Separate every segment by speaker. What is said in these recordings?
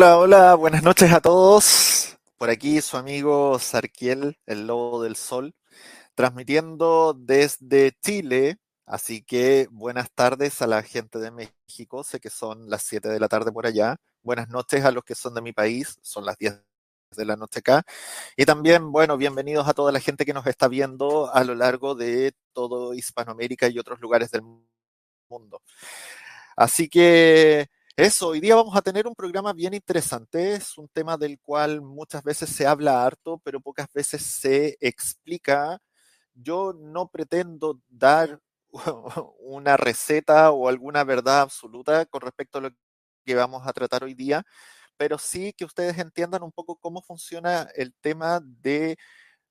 Speaker 1: Hola, hola, buenas noches a todos. Por aquí su amigo Sarkiel, el Lobo del Sol, transmitiendo desde Chile. Así que buenas tardes a la gente de México. Sé que son las 7 de la tarde por allá. Buenas noches a los que son de mi país. Son las 10 de la noche acá. Y también, bueno, bienvenidos a toda la gente que nos está viendo a lo largo de todo Hispanoamérica y otros lugares del mundo. Así que eso, hoy día vamos a tener un programa bien interesante. Es un tema del cual muchas veces se habla harto, pero pocas veces se explica. Yo no pretendo dar una receta o alguna verdad absoluta con respecto a lo que vamos a tratar hoy día, pero sí que ustedes entiendan un poco cómo funciona el tema de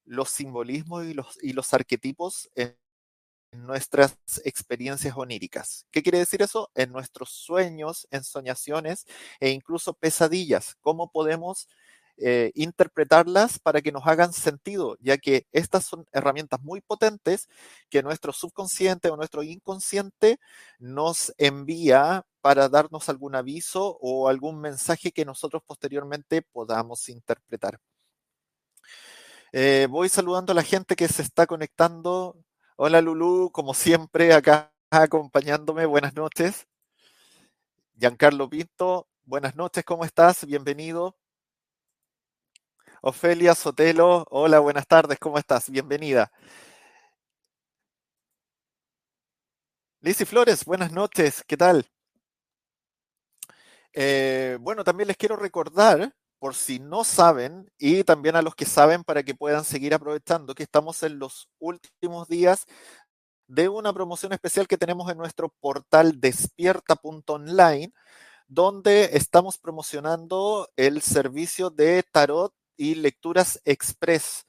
Speaker 1: los simbolismos y los, y los arquetipos en nuestras experiencias oníricas. ¿Qué quiere decir eso? En nuestros sueños, en soñaciones e incluso pesadillas. ¿Cómo podemos eh, interpretarlas para que nos hagan sentido? Ya que estas son herramientas muy potentes que nuestro subconsciente o nuestro inconsciente nos envía para darnos algún aviso o algún mensaje que nosotros posteriormente podamos interpretar. Eh, voy saludando a la gente que se está conectando Hola Lulú, como siempre, acá acompañándome. Buenas noches. Giancarlo Pinto, buenas noches, ¿cómo estás? Bienvenido. Ofelia Sotelo, hola, buenas tardes, ¿cómo estás? Bienvenida. Lizzy Flores, buenas noches, ¿qué tal? Eh, bueno, también les quiero recordar por si no saben, y también a los que saben para que puedan seguir aprovechando, que estamos en los últimos días de una promoción especial que tenemos en nuestro portal despierta.online, donde estamos promocionando el servicio de tarot y lecturas express.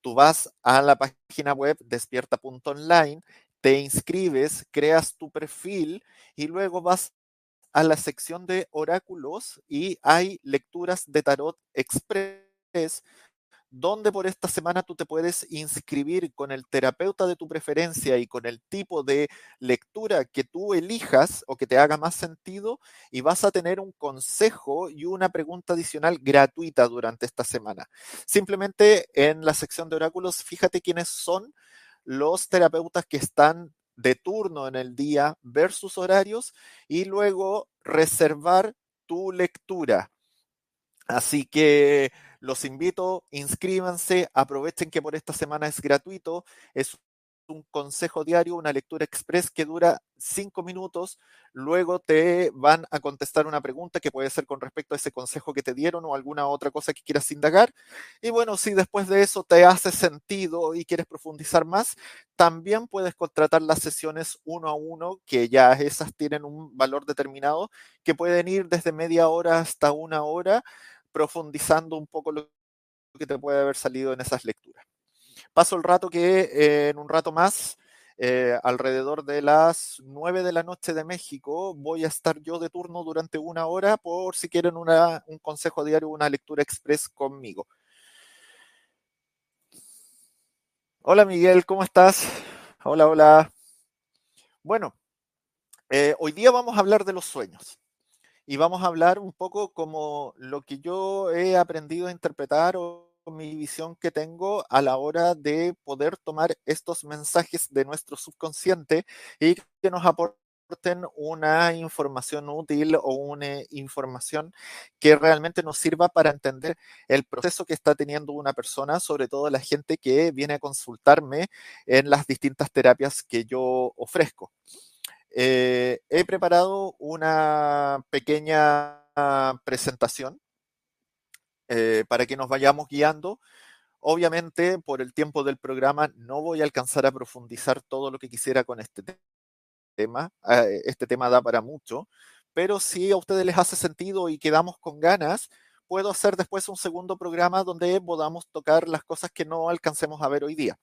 Speaker 1: Tú vas a la página web despierta.online, te inscribes, creas tu perfil y luego vas a la sección de oráculos y hay lecturas de tarot express donde por esta semana tú te puedes inscribir con el terapeuta de tu preferencia y con el tipo de lectura que tú elijas o que te haga más sentido y vas a tener un consejo y una pregunta adicional gratuita durante esta semana. Simplemente en la sección de oráculos, fíjate quiénes son los terapeutas que están de turno en el día, ver sus horarios y luego reservar tu lectura. Así que los invito, inscríbanse, aprovechen que por esta semana es gratuito, un consejo diario, una lectura express que dura cinco minutos. Luego te van a contestar una pregunta que puede ser con respecto a ese consejo que te dieron o alguna otra cosa que quieras indagar. Y bueno, si después de eso te hace sentido y quieres profundizar más, también puedes contratar las sesiones uno a uno, que ya esas tienen un valor determinado, que pueden ir desde media hora hasta una hora, profundizando un poco lo que te puede haber salido en esas lecturas. Paso el rato que en un rato más, eh, alrededor de las 9 de la noche de México, voy a estar yo de turno durante una hora por si quieren una, un consejo diario, una lectura express conmigo. Hola Miguel, ¿cómo estás? Hola, hola. Bueno, eh, hoy día vamos a hablar de los sueños y vamos a hablar un poco como lo que yo he aprendido a interpretar o mi visión que tengo a la hora de poder tomar estos mensajes de nuestro subconsciente y que nos aporten una información útil o una información que realmente nos sirva para entender el proceso que está teniendo una persona, sobre todo la gente que viene a consultarme en las distintas terapias que yo ofrezco. Eh, he preparado una pequeña presentación eh, para que nos vayamos guiando. Obviamente, por el tiempo del programa, no voy a alcanzar a profundizar todo lo que quisiera con este tema. Ah, eh, este tema da para mucho, pero si a ustedes les hace sentido y quedamos con ganas, puedo hacer después un segundo programa donde podamos tocar las cosas que no alcancemos a ver hoy día.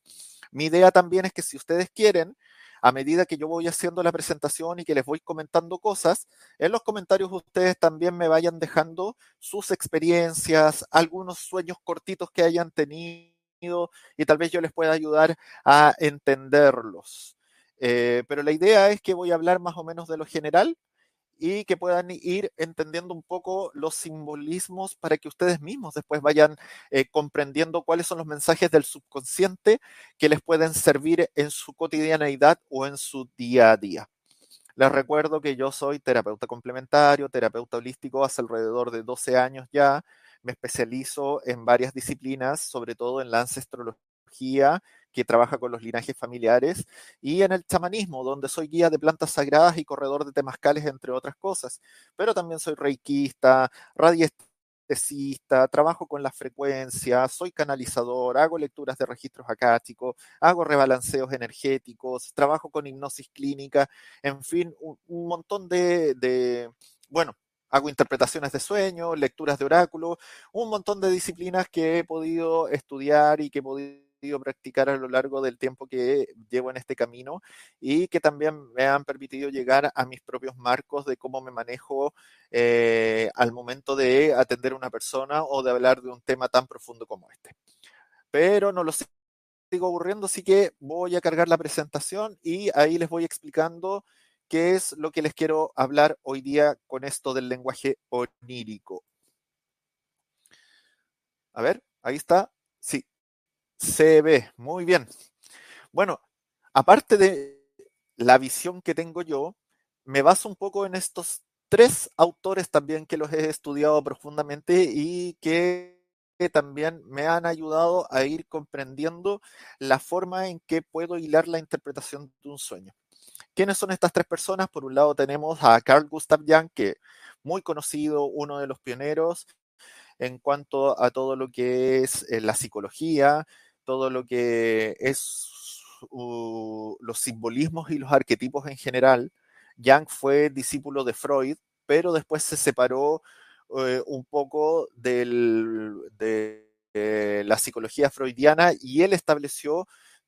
Speaker 1: Mi idea también es que si ustedes quieren, a medida que yo voy haciendo la presentación y que les voy comentando cosas, en los comentarios ustedes también me vayan dejando sus experiencias, algunos sueños cortitos que hayan tenido y tal vez yo les pueda ayudar a entenderlos. Eh, pero la idea es que voy a hablar más o menos de lo general y que puedan ir entendiendo un poco los simbolismos para que ustedes mismos después vayan eh, comprendiendo cuáles son los mensajes del subconsciente que les pueden servir en su cotidianeidad o en su día a día. Les recuerdo que yo soy terapeuta complementario, terapeuta holístico hace alrededor de 12 años ya. Me especializo en varias disciplinas, sobre todo en la ancestrología que trabaja con los linajes familiares, y en el chamanismo, donde soy guía de plantas sagradas y corredor de temazcales, entre otras cosas. Pero también soy reikista, radiestesista, trabajo con la frecuencia, soy canalizador, hago lecturas de registros acásticos, hago rebalanceos energéticos, trabajo con hipnosis clínica, en fin, un, montón de, de, bueno, hago interpretaciones de sueños, lecturas de oráculos, un montón de disciplinas que he podido estudiar y que he podido practicar a lo largo del tiempo que llevo en este camino y que también me han permitido llegar a mis propios marcos de cómo me manejo eh, al momento de atender a una persona o de hablar de un tema tan profundo como este. Pero no lo sigo aburriendo, así que voy a cargar la presentación y ahí les voy explicando qué es lo que les quiero hablar hoy día con esto del lenguaje onírico. A ver, ahí está. Sí, se ve, muy bien. Bueno, aparte de la visión que tengo yo, me baso un poco en estos tres autores también que los he estudiado profundamente y que también me han ayudado a ir comprendiendo la forma en que puedo hilar la interpretación de un sueño. ¿Quiénes son estas tres personas? Por un lado tenemos a Carl Gustav Jung, que muy conocido, uno de los pioneros en cuanto a todo lo que es eh, la psicología, todo lo que es los simbolismos y los arquetipos en general. Jung fue discípulo de Freud, pero después se separó eh, un poco de la psicología freudiana y él estableció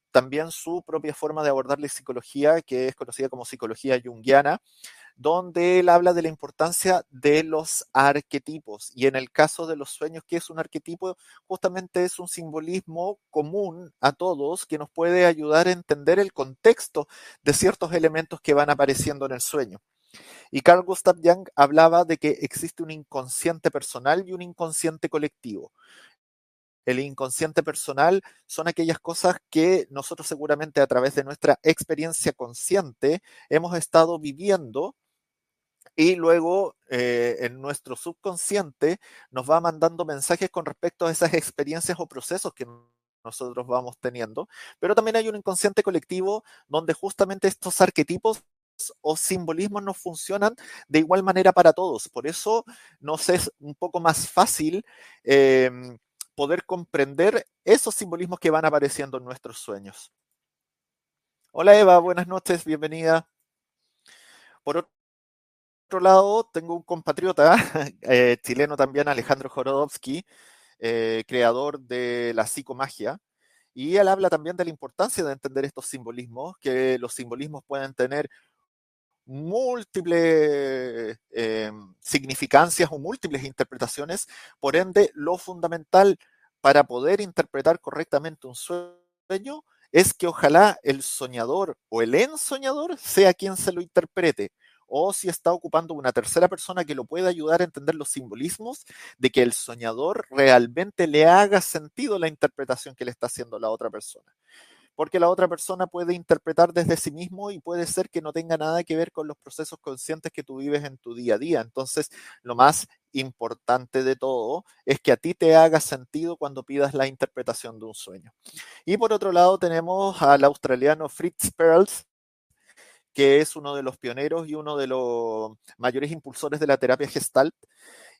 Speaker 1: también su propia forma de abordar la psicología, que es conocida como psicología junguiana, donde él habla de la importancia de los arquetipos. Y en el caso de los sueños, ¿qué es un arquetipo? Justamente es un simbolismo común a todos que nos puede ayudar a entender el contexto de ciertos elementos que van apareciendo en el sueño. Y Carl Gustav Jung hablaba de que existe un inconsciente personal y un inconsciente colectivo. El inconsciente personal son aquellas cosas que nosotros seguramente a través de nuestra experiencia consciente hemos estado viviendo y luego eh, en nuestro subconsciente nos va mandando mensajes con respecto a esas experiencias o procesos que nosotros vamos teniendo, pero también hay un inconsciente colectivo donde justamente estos arquetipos o simbolismos no funcionan de igual manera para todos. Por eso nos es un poco más fácil em, poder comprender esos simbolismos que van apareciendo en nuestros sueños. Hola Eva, buenas noches, bienvenida. Por otro lado, tengo un compatriota eh, chileno también, Alejandro Jorodowski, eh, creador de la psicomagia, y él habla también de la importancia de entender estos simbolismos, que los simbolismos pueden tener múltiples eh, significancias o múltiples interpretaciones, por ende, lo fundamental para poder interpretar correctamente un sueño es que ojalá el soñador o el ensoñador sea quien se lo interprete, o si está ocupando una tercera persona que lo pueda ayudar a entender los simbolismos de que el soñador realmente le haga sentido la interpretación que le está haciendo la otra persona porque la otra persona puede interpretar desde sí mismo y puede ser que no tenga nada que ver con los procesos conscientes que tú vives en tu día a día. Entonces, lo más importante de todo es que a ti te haga sentido cuando pidas la interpretación de un sueño. Y por otro lado, tenemos al australiano Fritz Perls, que es uno de los pioneros y uno de los mayores impulsores de la terapia gestalt,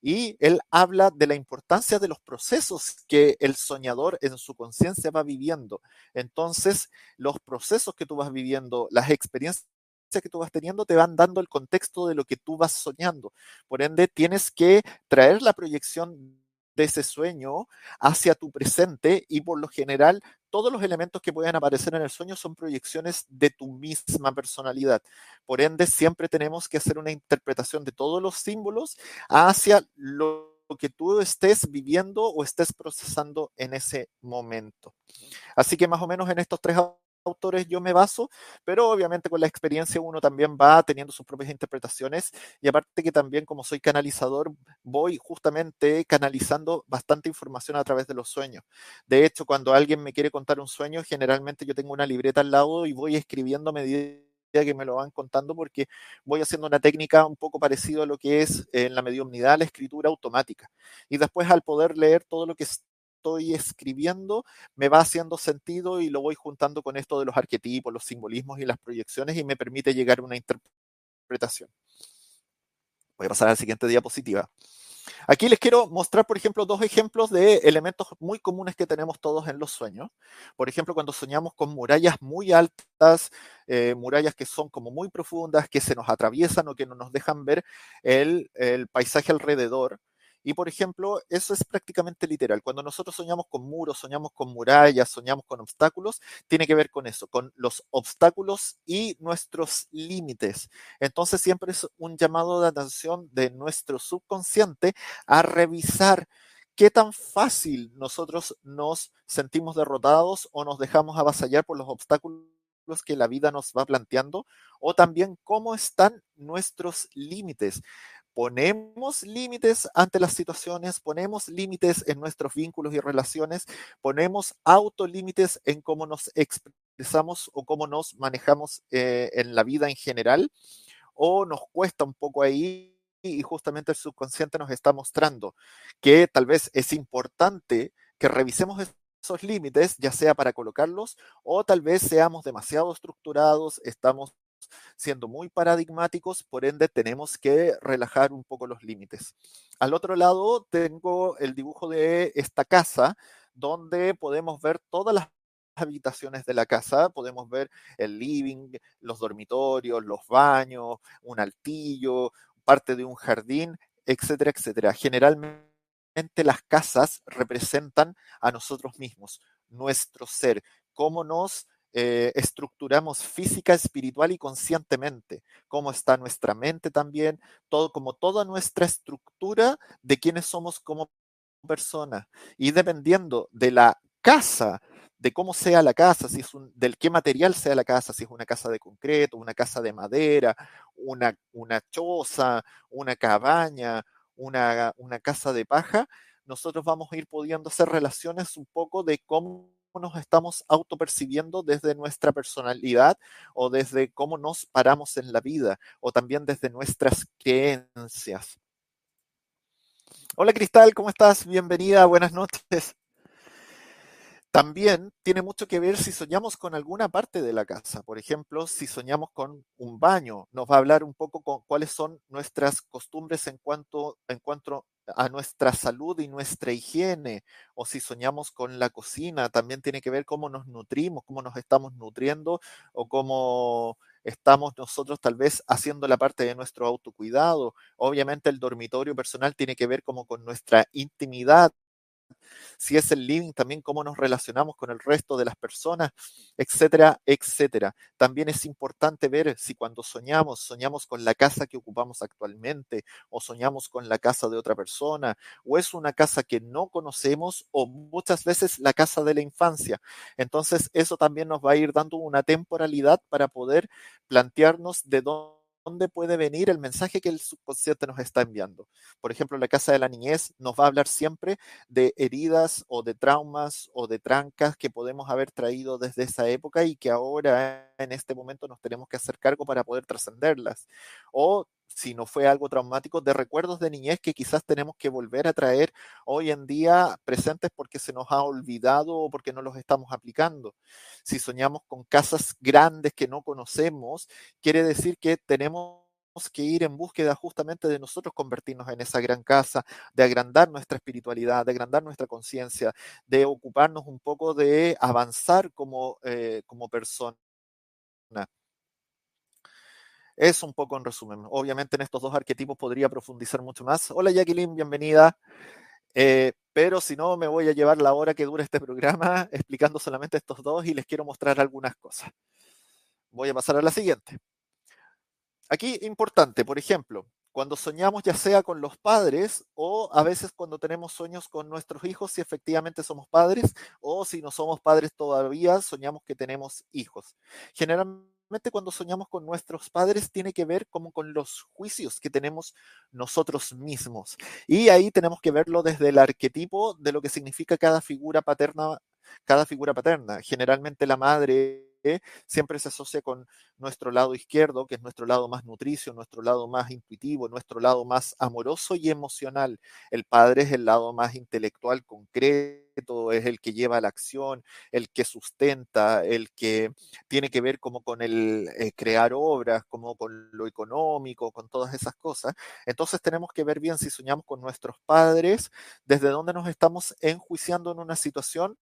Speaker 1: y él habla de la importancia de los procesos que el soñador en su conciencia va viviendo. Entonces, los procesos que tú vas viviendo, las experiencias que tú vas teniendo te van dando el contexto de lo que tú vas soñando. Por ende, tienes que traer la proyección de ese sueño hacia tu presente y por lo general todos los elementos que pueden aparecer en el sueño son proyecciones de tu misma personalidad. Por ende, siempre tenemos que hacer una interpretación de todos los símbolos hacia lo que tú estés viviendo o estés procesando en ese momento. Así que más o menos en estos tres autores yo me baso, pero obviamente con la experiencia uno también va teniendo sus propias interpretaciones y aparte que también como soy canalizador voy justamente canalizando bastante información a través de los sueños. De hecho, cuando alguien me quiere contar un sueño, generalmente yo tengo una libreta al lado y voy escribiendo a medida que me lo van contando porque voy haciendo una técnica un poco parecida a lo que es en la mediumnidad la escritura automática. Y después al poder leer todo lo que estoy escribiendo me va haciendo sentido y lo voy juntando con esto de los arquetipos, los simbolismos y las proyecciones y me permite llegar a una interpretación. Voy a pasar a la siguiente diapositiva. Aquí les quiero mostrar, por ejemplo, dos ejemplos de elementos muy comunes que tenemos todos en los sueños. Por ejemplo, cuando soñamos con murallas muy altas, eh, murallas que son como muy profundas, que se nos atraviesan o que no nos dejan ver el, el paisaje alrededor. Y por ejemplo, eso es prácticamente literal. Cuando nosotros soñamos con muros, soñamos con murallas, soñamos con obstáculos, tiene que ver con eso, con los obstáculos y nuestros límites. Entonces siempre es un llamado de atención de nuestro subconsciente a revisar qué tan fácil nosotros nos sentimos derrotados o nos dejamos avasallar por los obstáculos que la vida nos va planteando o también cómo están nuestros límites ponemos límites ante las situaciones, ponemos límites en nuestros vínculos y relaciones, ponemos autolímites en cómo nos expresamos o cómo nos manejamos eh, en la vida en general, o nos cuesta un poco ahí y justamente el subconsciente nos está mostrando que tal vez es importante que revisemos esos límites, ya sea para colocarlos o tal vez seamos demasiado estructurados, estamos siendo muy paradigmáticos, por ende tenemos que relajar un poco los límites. Al otro lado tengo el dibujo de esta casa, donde podemos ver todas las habitaciones de la casa, podemos ver el living, los dormitorios, los baños, un altillo, parte de un jardín, etcétera, etcétera. Generalmente las casas representan a nosotros mismos, nuestro ser, cómo nos eh, estructuramos física, espiritual y conscientemente, cómo está nuestra mente también, todo, como toda nuestra estructura de quiénes somos como persona. Y dependiendo de la casa, de cómo sea la casa, si es un, del qué material sea la casa, si es una casa de concreto, una casa de madera, una, una choza, una cabaña, una, una casa de paja, nosotros vamos a ir pudiendo hacer relaciones un poco de cómo nos estamos autopercibiendo desde nuestra personalidad o desde cómo nos paramos en la vida o también desde nuestras creencias. Hola Cristal, ¿cómo estás? Bienvenida, buenas noches. También tiene mucho que ver si soñamos con alguna parte de la casa. Por ejemplo, si soñamos con un baño, nos va a hablar un poco con cuáles son nuestras costumbres en cuanto, en cuanto a nuestra salud y nuestra higiene. O si soñamos con la cocina, también tiene que ver cómo nos nutrimos, cómo nos estamos nutriendo o cómo estamos nosotros tal vez haciendo la parte de nuestro autocuidado. Obviamente el dormitorio personal tiene que ver como con nuestra intimidad, si es el living, también cómo nos relacionamos con el resto de las personas, etcétera, etcétera. También es importante ver si cuando soñamos, soñamos con la casa que ocupamos actualmente o soñamos con la casa de otra persona o es una casa que no conocemos o muchas veces la casa de la infancia. Entonces, eso también nos va a ir dando una temporalidad para poder plantearnos de dónde dónde puede venir el mensaje que el subconsciente nos está enviando. Por ejemplo, la casa de la niñez nos va a hablar siempre de heridas o de traumas o de trancas que podemos haber traído desde esa época y que ahora en este momento nos tenemos que hacer cargo para poder trascenderlas. O si no fue algo traumático, de recuerdos de niñez que quizás tenemos que volver a traer hoy en día presentes porque se nos ha olvidado o porque no los estamos aplicando. Si soñamos con casas grandes que no conocemos, quiere decir que tenemos que ir en búsqueda justamente de nosotros convertirnos en esa gran casa, de agrandar nuestra espiritualidad, de agrandar nuestra conciencia, de ocuparnos un poco de avanzar como, eh, como persona. Es un poco en resumen. Obviamente en estos dos arquetipos podría profundizar mucho más. Hola Jacqueline, bienvenida. Eh, pero si no, me voy a llevar la hora que dura este programa explicando solamente estos dos y les quiero mostrar algunas cosas. Voy a pasar a la siguiente. Aquí, importante, por ejemplo, cuando soñamos ya sea con los padres o a veces cuando tenemos sueños con nuestros hijos, si efectivamente somos padres o si no somos padres todavía, soñamos que tenemos hijos. Generalmente cuando soñamos con nuestros padres tiene que ver como con los juicios que tenemos nosotros mismos. Y ahí tenemos que verlo desde el arquetipo de lo que significa cada figura paterna, cada figura paterna. Generalmente la madre siempre se asocia con nuestro lado izquierdo, que es nuestro lado más nutricio, nuestro lado más intuitivo, nuestro lado más amoroso y emocional. El padre es el lado más intelectual, concreto, es el que lleva la acción, el que sustenta, el que tiene que ver como con el eh, crear obras, como con lo económico, con todas esas cosas. Entonces tenemos que ver bien si soñamos con nuestros padres, desde dónde nos estamos enjuiciando en una situación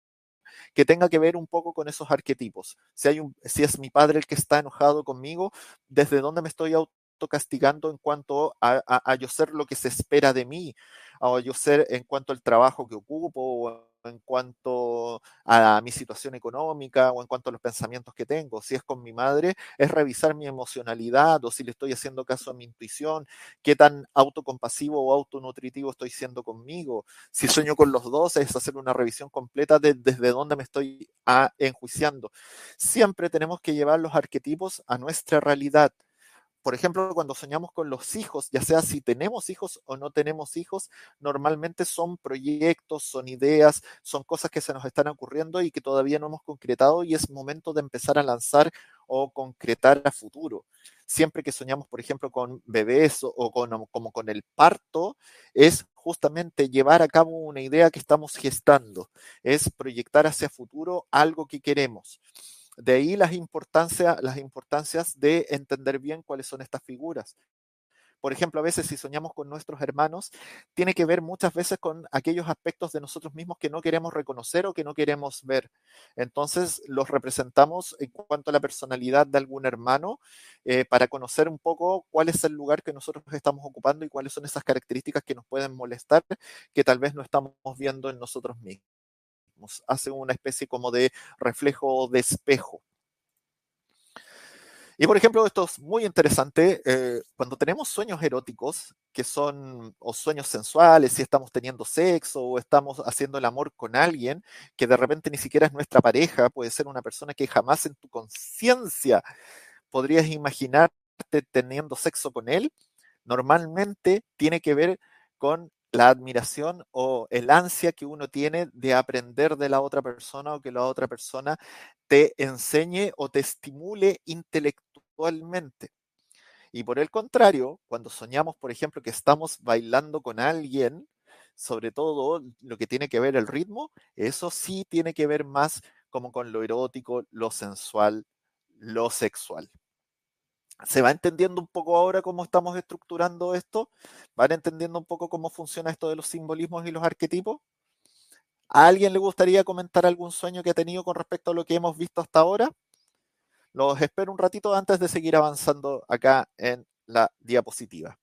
Speaker 1: que tenga que ver un poco con esos arquetipos. Si, hay un, si es mi padre el que está enojado conmigo, ¿desde dónde me estoy autocastigando en cuanto a, a, yo ser lo que se espera de mí? O yo ser en cuanto al trabajo que ocupo, en cuanto a mi situación económica o en cuanto a los pensamientos que tengo. Si es con mi madre, es revisar mi emocionalidad o si le estoy haciendo caso a mi intuición, qué tan autocompasivo o autonutritivo estoy siendo conmigo. Si sueño con los dos, es hacer una revisión completa de desde dónde me estoy a, enjuiciando. Siempre tenemos que llevar los arquetipos a nuestra realidad por ejemplo, cuando soñamos con los hijos, ya sea si tenemos hijos o no tenemos hijos, normalmente son proyectos, son ideas, son cosas que se nos están ocurriendo y que todavía no hemos concretado y es momento de empezar a lanzar o concretar a futuro. Siempre que soñamos, por ejemplo, con bebés o con, como con el parto, es justamente llevar a cabo una idea que estamos gestando, es proyectar hacia futuro algo que queremos. De ahí las importancias, las importancias de entender bien cuáles son estas figuras. Por ejemplo, a veces si soñamos con nuestros hermanos, tiene que ver muchas veces con aquellos aspectos de nosotros mismos que no queremos reconocer o que no queremos ver. Entonces los representamos en cuanto a la personalidad de algún hermano eh, para conocer un poco cuál es el lugar que nosotros estamos ocupando y cuáles son esas características que nos pueden molestar que tal vez no estamos viendo en nosotros mismos hace una especie como de reflejo de espejo. Y por ejemplo, esto es muy interesante, eh, cuando tenemos sueños eróticos, que son, o sueños sensuales, si estamos teniendo sexo o estamos haciendo el amor con alguien, que de repente ni siquiera es nuestra pareja, puede ser una persona que jamás en tu conciencia podrías imaginarte teniendo sexo con él, normalmente tiene que ver con la admiración o el ansia que uno tiene de aprender de la otra persona o que la otra persona te enseñe o te estimule intelectualmente. Y por el contrario, cuando soñamos, por ejemplo, que estamos bailando con alguien, sobre todo lo que tiene que ver el ritmo, eso sí tiene que ver más como con lo erótico, lo sensual, lo sexual. ¿Se va entendiendo un poco ahora cómo estamos estructurando esto? ¿Van entendiendo un poco cómo funciona esto de los simbolismos y los arquetipos? ¿A alguien le gustaría comentar algún sueño que ha tenido con respecto a lo que hemos visto hasta ahora? Los espero un ratito antes de seguir avanzando acá en la diapositiva.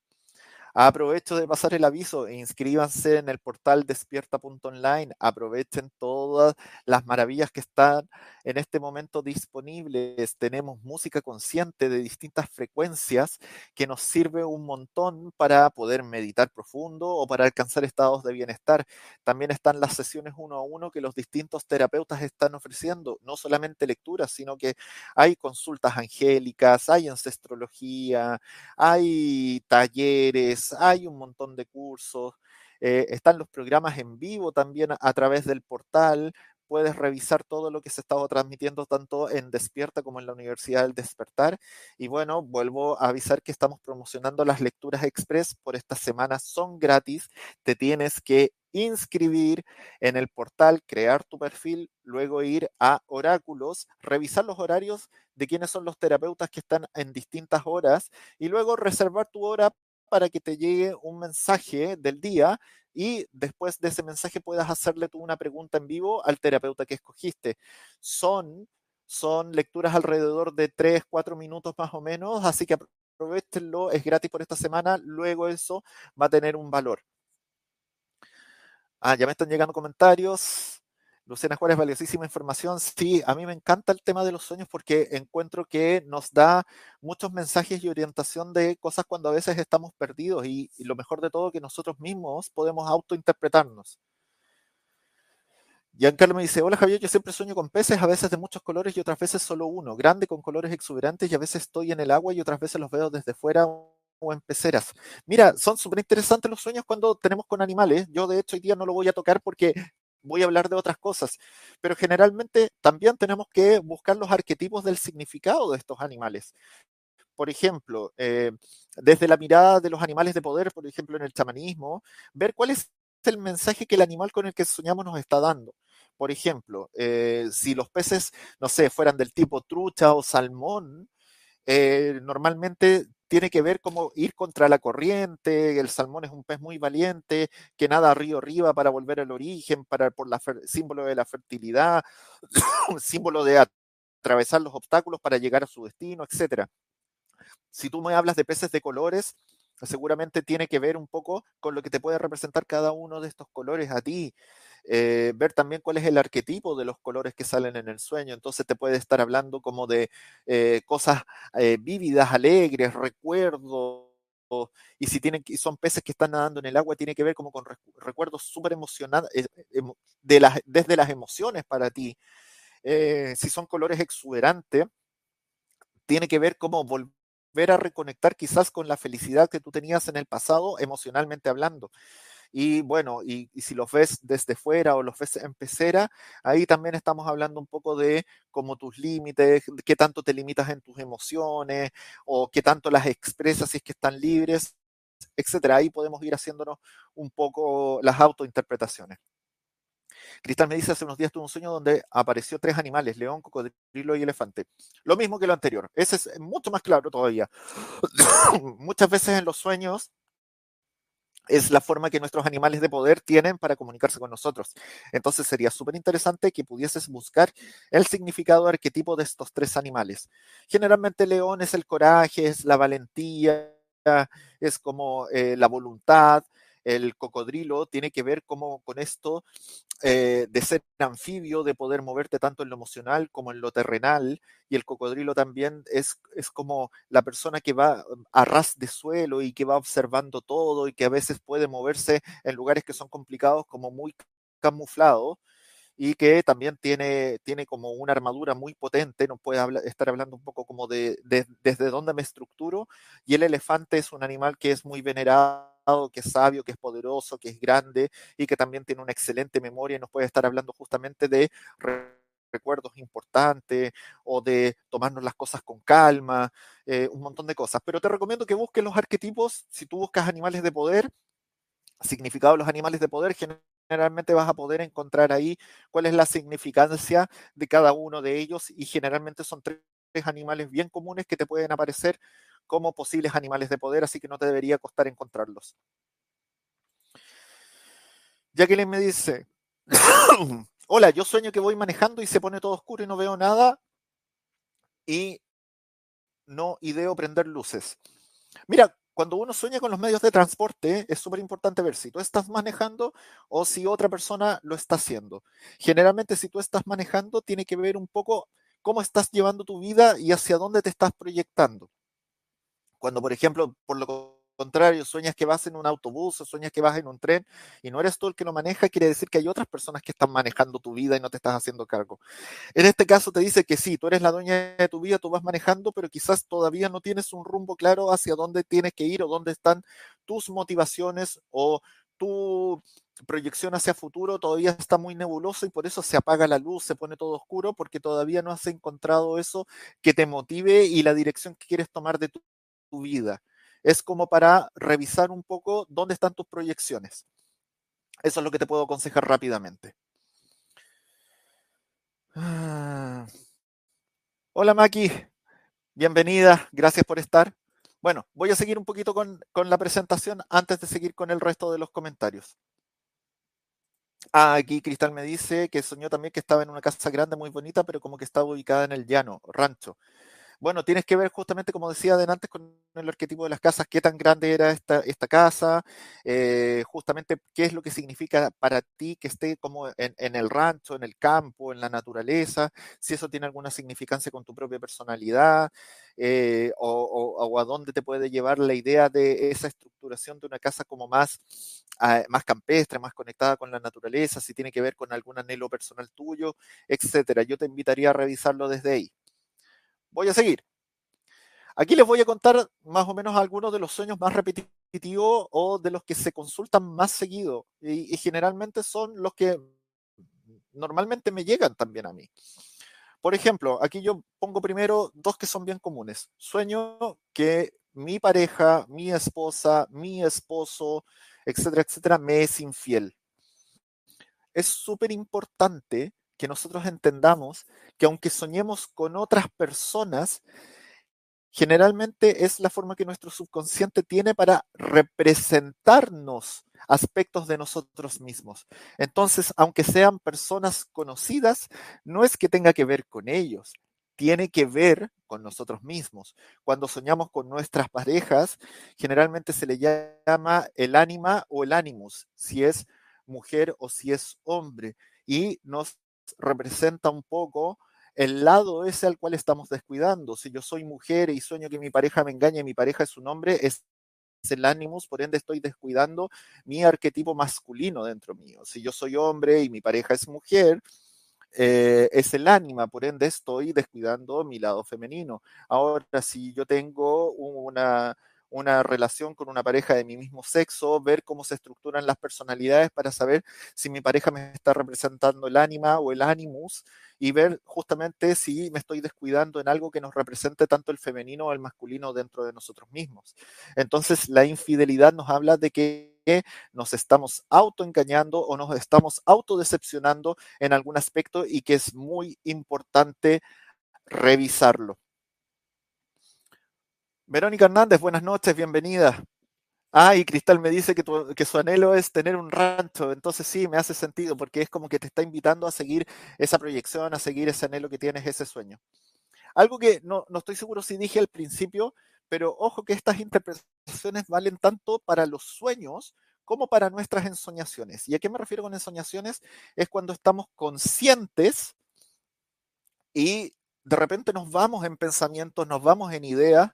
Speaker 1: Aprovecho de pasar el aviso, e inscríbanse en el portal despierta.online, aprovechen todas las maravillas que están en este momento disponibles. Tenemos música consciente de distintas frecuencias que nos sirve un montón para poder meditar profundo o para alcanzar estados de bienestar. También están las sesiones uno a uno que los distintos terapeutas están ofreciendo, no solamente lecturas, sino que hay consultas angélicas, hay ancestrología, hay talleres, hay un montón de cursos, eh, están los programas en vivo también a, través del portal, puedes revisar todo lo que se estaba transmitiendo tanto en Despierta como en la Universidad del Despertar. Y bueno, vuelvo a avisar que estamos promocionando las lecturas express por esta semana, son gratis, te tienes que inscribir en el portal, crear tu perfil, luego ir a oráculos, revisar los horarios de quiénes son los terapeutas que están en distintas horas y luego reservar tu hora para que te llegue un mensaje del día y después de ese mensaje puedas hacerle tú una pregunta en vivo al terapeuta que escogiste. Son, son lecturas alrededor de 3, 4 minutos más o menos, así que aprovechenlo, es gratis por esta semana, luego eso va a tener un valor. Ah, ya me están llegando comentarios. Luciana Juárez, valiosísima información. Sí, a mí me encanta el tema de los sueños porque encuentro que nos da muchos mensajes y orientación de cosas cuando a veces estamos perdidos y, lo mejor de todo que nosotros mismos podemos autointerpretarnos. Giancarlo me dice, hola Javier, yo siempre sueño con peces, a veces de muchos colores y otras veces solo uno, grande con colores exuberantes y a veces estoy en el agua y otras veces los veo desde fuera o en peceras. Mira, son súper interesantes los sueños cuando tenemos con animales. Yo de hecho hoy día no lo voy a tocar porque voy a hablar de otras cosas, pero generalmente también tenemos que buscar los arquetipos del significado de estos animales. Por ejemplo, eh, desde la mirada de los animales de poder, por ejemplo, en el chamanismo, ver cuál es el mensaje que el animal con el que soñamos nos está dando. Por ejemplo, eh, si los peces, no sé, fueran del tipo trucha o salmón, eh, normalmente tiene que ver cómo ir contra la corriente, el salmón es un pez muy valiente, que nada río arriba para volver al origen, para, por la símbolo de la fertilidad, símbolo de atravesar los obstáculos para llegar a su destino, etc. Si tú me hablas de peces de colores, seguramente tiene que ver un poco con lo que te puede representar cada uno de estos colores a ti. Eh, ver también cuál es el arquetipo de los colores que salen en el sueño. Entonces te puede estar hablando como de eh, cosas eh, vívidas, alegres, recuerdos. Y si tienen, son peces que están nadando en el agua, tiene que ver como con recuerdos súper emocionantes, de las, desde las emociones para ti. si son colores exuberantes, tiene que ver como volver a reconectar quizás con la felicidad que tú tenías en el pasado, emocionalmente hablando. Y bueno, y, si los ves desde fuera o los ves en pecera, ahí también estamos hablando un poco de cómo tus límites, qué tanto te limitas en tus emociones o qué tanto las expresas si es que están libres, etcétera. Ahí podemos ir haciéndonos un poco las autointerpretaciones. Cristal me dice, hace unos días tuve un sueño donde apareció tres animales, león, cocodrilo y elefante. Lo mismo que lo anterior. Ese es mucho más claro todavía. Muchas veces en los sueños es la forma que nuestros animales de poder tienen para comunicarse con nosotros. Entonces sería súper interesante que pudieses buscar el significado arquetipo de estos tres animales. Generalmente león es el coraje, es la valentía, es como eh, la voluntad, el cocodrilo tiene que ver como con esto eh, de ser anfibio, de poder moverte tanto en lo emocional como en lo terrenal, y el cocodrilo también es, es como la persona que va a ras de suelo y que va observando todo y que a veces puede moverse en lugares que son complicados como muy camuflado y que también tiene, tiene como una armadura muy potente, nos puede estar hablando un poco como de, de, desde dónde me estructuro, y el elefante es un animal que es muy venerado que es sabio, que es poderoso, que es grande y que también tiene una excelente memoria y nos puede estar hablando justamente de recuerdos importantes o de tomarnos las cosas con calma, eh, un montón de cosas. Pero te recomiendo que busques los arquetipos. Si tú buscas animales de poder, significado de los animales de poder, generalmente vas a poder encontrar ahí cuál es la significancia de cada uno de ellos y generalmente son tres animales bien comunes que te pueden aparecer como posibles animales de poder, así que no te debería costar encontrarlos. Jacqueline me dice, hola, yo sueño que voy manejando y se pone todo oscuro y no veo nada y no ideo prender luces. Mira, cuando uno sueña con los medios de transporte, es súper importante ver si tú estás manejando o si otra persona lo está haciendo. Generalmente, si tú estás manejando, tiene que ver un poco cómo estás llevando tu vida y hacia dónde te estás proyectando. Cuando, por ejemplo, por lo contrario, sueñas que vas en un autobús o sueñas que vas en un tren y no eres tú el que lo maneja, quiere decir que hay otras personas que están manejando tu vida y no te estás haciendo cargo. En este caso te dice que sí, tú eres la dueña de tu vida, tú vas manejando, pero quizás todavía no tienes un rumbo claro hacia dónde tienes que ir o dónde están tus motivaciones o tu proyección hacia futuro todavía está muy nebuloso y por eso se apaga la luz, se pone todo oscuro porque todavía no has encontrado eso que te motive y la dirección que quieres tomar de tu vida es como para revisar un poco dónde están tus proyecciones. Eso es lo que te puedo aconsejar rápidamente. Ah. Hola Maki, bienvenida, gracias por estar. Bueno, voy a seguir un poquito con, con, la presentación antes de seguir con el resto de los comentarios. Ah, aquí Cristal me dice que soñó también que estaba en una casa grande, muy bonita, pero como que estaba ubicada en el llano, rancho. Bueno, tienes que ver justamente, como decía antes, con el arquetipo de las casas, qué tan grande era esta, esta casa, eh, justamente qué es lo que significa para ti que esté como en, el rancho, en el campo, en la naturaleza, si eso tiene alguna significancia con tu propia personalidad, eh, o, a dónde te puede llevar la idea de esa estructuración de una casa como más, ah, más campestre, más conectada con la naturaleza, si tiene que ver con algún anhelo personal tuyo, etcétera. Yo te invitaría a revisarlo desde ahí. Voy a seguir. Aquí les voy a contar más o menos algunos de los sueños más repetitivos o de los que se consultan más seguido. Y, generalmente son los que normalmente me llegan también a mí. Por ejemplo, aquí yo pongo primero dos que son bien comunes. Sueño que mi pareja, mi esposa, mi esposo, etcétera, etcétera, me es infiel. Es súper importante que nosotros entendamos que aunque soñemos con otras personas, generalmente es la forma que nuestro subconsciente tiene para representarnos aspectos de nosotros mismos. Entonces, aunque sean personas conocidas, no es que tenga que ver con ellos, tiene que ver con nosotros mismos. Cuando soñamos con nuestras parejas, generalmente se le llama el ánima o el animus, si es mujer o si es hombre, y nos representa un poco el lado ese al cual estamos descuidando. Si yo soy mujer y sueño que mi pareja me engaña y mi pareja es un hombre, es el ánimos, por ende estoy descuidando mi arquetipo masculino dentro mío. Si yo soy hombre y mi pareja es mujer, eh, es el ánima, por ende estoy descuidando mi lado femenino. Ahora, si yo tengo una, una relación con una pareja de mi mismo sexo, ver cómo se estructuran las personalidades para saber si mi pareja me está representando el ánima o el animus y ver justamente si me estoy descuidando en algo que nos represente tanto el femenino o el masculino dentro de nosotros mismos. Entonces, la infidelidad nos habla de que nos estamos autoengañando o nos estamos autodecepcionando en algún aspecto y que es muy importante revisarlo. Verónica Hernández, buenas noches, bienvenida. Ah, y Cristal me dice que, su anhelo es tener un rancho, entonces sí, me hace sentido, porque es como que te está invitando a seguir esa proyección, a seguir ese anhelo que tienes, ese sueño. Algo que no, no estoy seguro si dije al principio, pero ojo que estas interpretaciones valen tanto para los sueños como para nuestras ensoñaciones. ¿Y a qué me refiero con ensoñaciones? Es cuando estamos conscientes y de repente nos vamos en pensamientos, nos vamos en ideas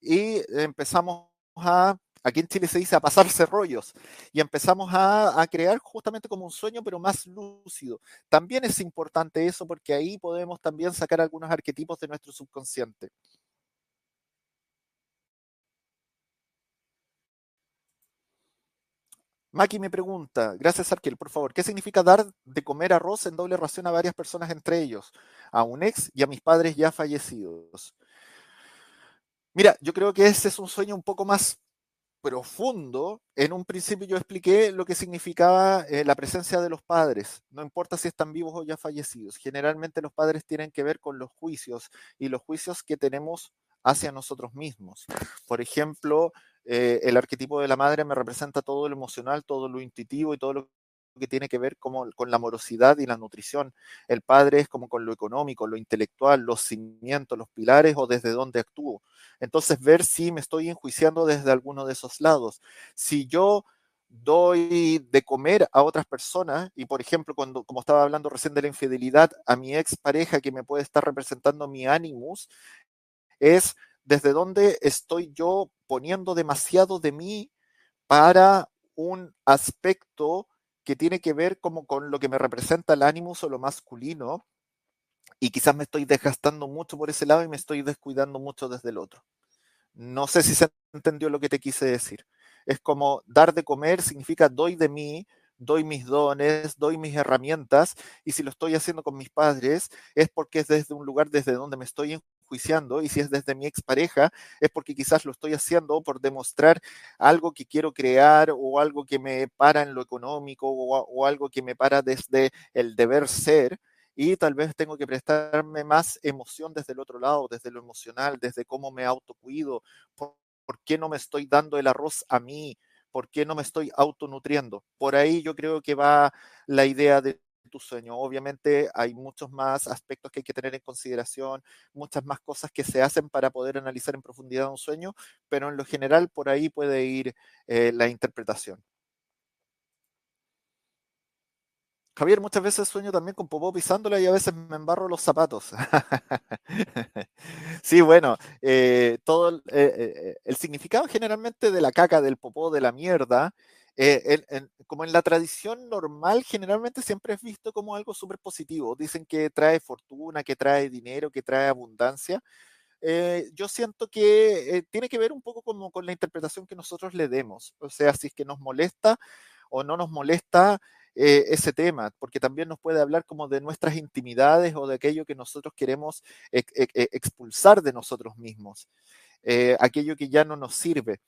Speaker 1: y empezamos a, aquí en Chile se dice, a pasarse rollos y empezamos a, a, crear justamente como un sueño, pero más lúcido. También es importante eso porque ahí podemos también sacar algunos arquetipos de nuestro subconsciente. Maki me pregunta, gracias Arkel, por favor, ¿qué significa dar de comer arroz en doble ración a varias personas entre ellos? A un ex y a mis padres ya fallecidos. Mira, yo creo que ese es un sueño un poco más profundo. En un principio yo expliqué lo que significaba eh, la presencia de los padres. No importa si están vivos o ya fallecidos. Generalmente los padres tienen que ver con los juicios y los juicios que tenemos hacia nosotros mismos. Por ejemplo, eh, el arquetipo de la madre me representa todo lo emocional, todo lo intuitivo y todo lo que tiene que ver como, con la amorosidad y la nutrición. El padre es como con lo económico, lo intelectual, los cimientos, los pilares o desde dónde actúo. Entonces, ver si me estoy enjuiciando desde alguno de esos lados. Si yo doy de comer a otras personas y por ejemplo cuando como estaba hablando recién de la infidelidad a mi ex pareja que me puede estar representando mi ánimos es desde dónde estoy yo poniendo demasiado de mí para un aspecto que tiene que ver como con lo que me representa el ánimo o lo masculino y quizás me estoy desgastando mucho por ese lado y me estoy descuidando mucho desde el otro. No sé si se entendió lo que te quise decir. Es como dar de comer significa doy de mí, doy mis dones, doy mis herramientas, y si lo estoy haciendo con mis padres es porque es desde un lugar desde donde me estoy enjuiciando, y si es desde mi expareja es porque quizás lo estoy haciendo por demostrar algo que quiero crear o algo que me para en lo económico o, algo que me para desde el deber ser y tal vez tengo que prestarme más emoción desde el otro lado, desde lo emocional, desde cómo me autocuido, por, por qué no me estoy dando el arroz a mí, ¿Por qué no me estoy autonutriendo? Por ahí yo creo que va la idea de tu sueño. Obviamente hay muchos más aspectos que hay que tener en consideración, muchas más cosas que se hacen para poder analizar en profundidad un sueño, pero en lo general por ahí puede ir eh, la interpretación. Javier, muchas veces sueño también con popó pisándola y a veces me embarro los zapatos. sí, bueno, eh, todo eh, el significado generalmente de la caca, del popó, de la mierda, como en la tradición normal, generalmente siempre es visto como algo súper positivo. Dicen que trae fortuna, que trae dinero, que trae abundancia. yo siento que tiene que ver un poco como con la interpretación que nosotros le demos. O sea, si es que nos molesta o no nos molesta eh, ese tema, porque también nos puede hablar como de nuestras intimidades o de aquello que nosotros queremos e, expulsar de nosotros mismos, eh, aquello que ya no nos sirve.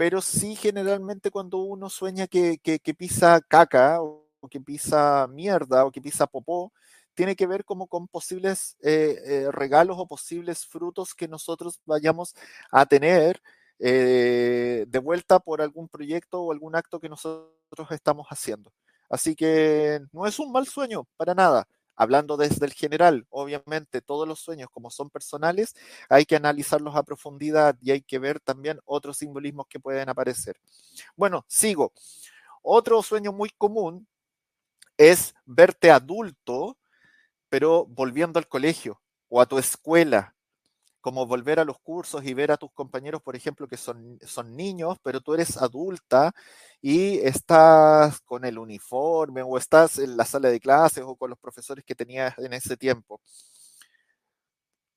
Speaker 1: Pero sí, generalmente cuando uno sueña que, pisa caca o que pisa mierda o que pisa popó, tiene que ver como con posibles eh, regalos o posibles frutos que nosotros vayamos a tener de vuelta por algún proyecto o algún acto que nosotros estamos haciendo. Así que no es un mal sueño, para nada. Hablando desde el general, obviamente todos los sueños como son personales, hay que analizarlos a profundidad y hay que ver también otros simbolismos que pueden aparecer. Bueno, sigo. Otro sueño muy común es verte adulto, pero volviendo al colegio o a tu escuela como volver a los cursos y ver a tus compañeros, por ejemplo, que son, son niños, pero tú eres adulta y estás con el uniforme o estás en la sala de clases o con los profesores que tenías en ese tiempo.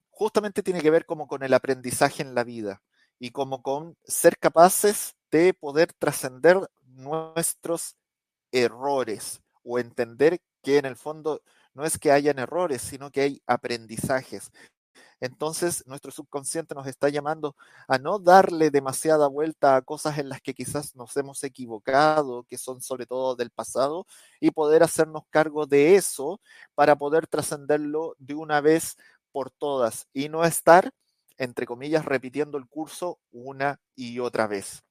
Speaker 1: Justamente tiene que ver como con el aprendizaje en la vida y como con ser capaces de poder trascender nuestros errores o entender que en el fondo no es que hayan errores, sino que hay aprendizajes entonces nuestro subconsciente nos está llamando a no darle demasiada vuelta a cosas en las que quizás nos hemos equivocado, que son sobre todo del pasado, y poder hacernos cargo de eso para poder trascenderlo de una vez por todas y no estar, entre comillas, repitiendo el curso una y otra vez.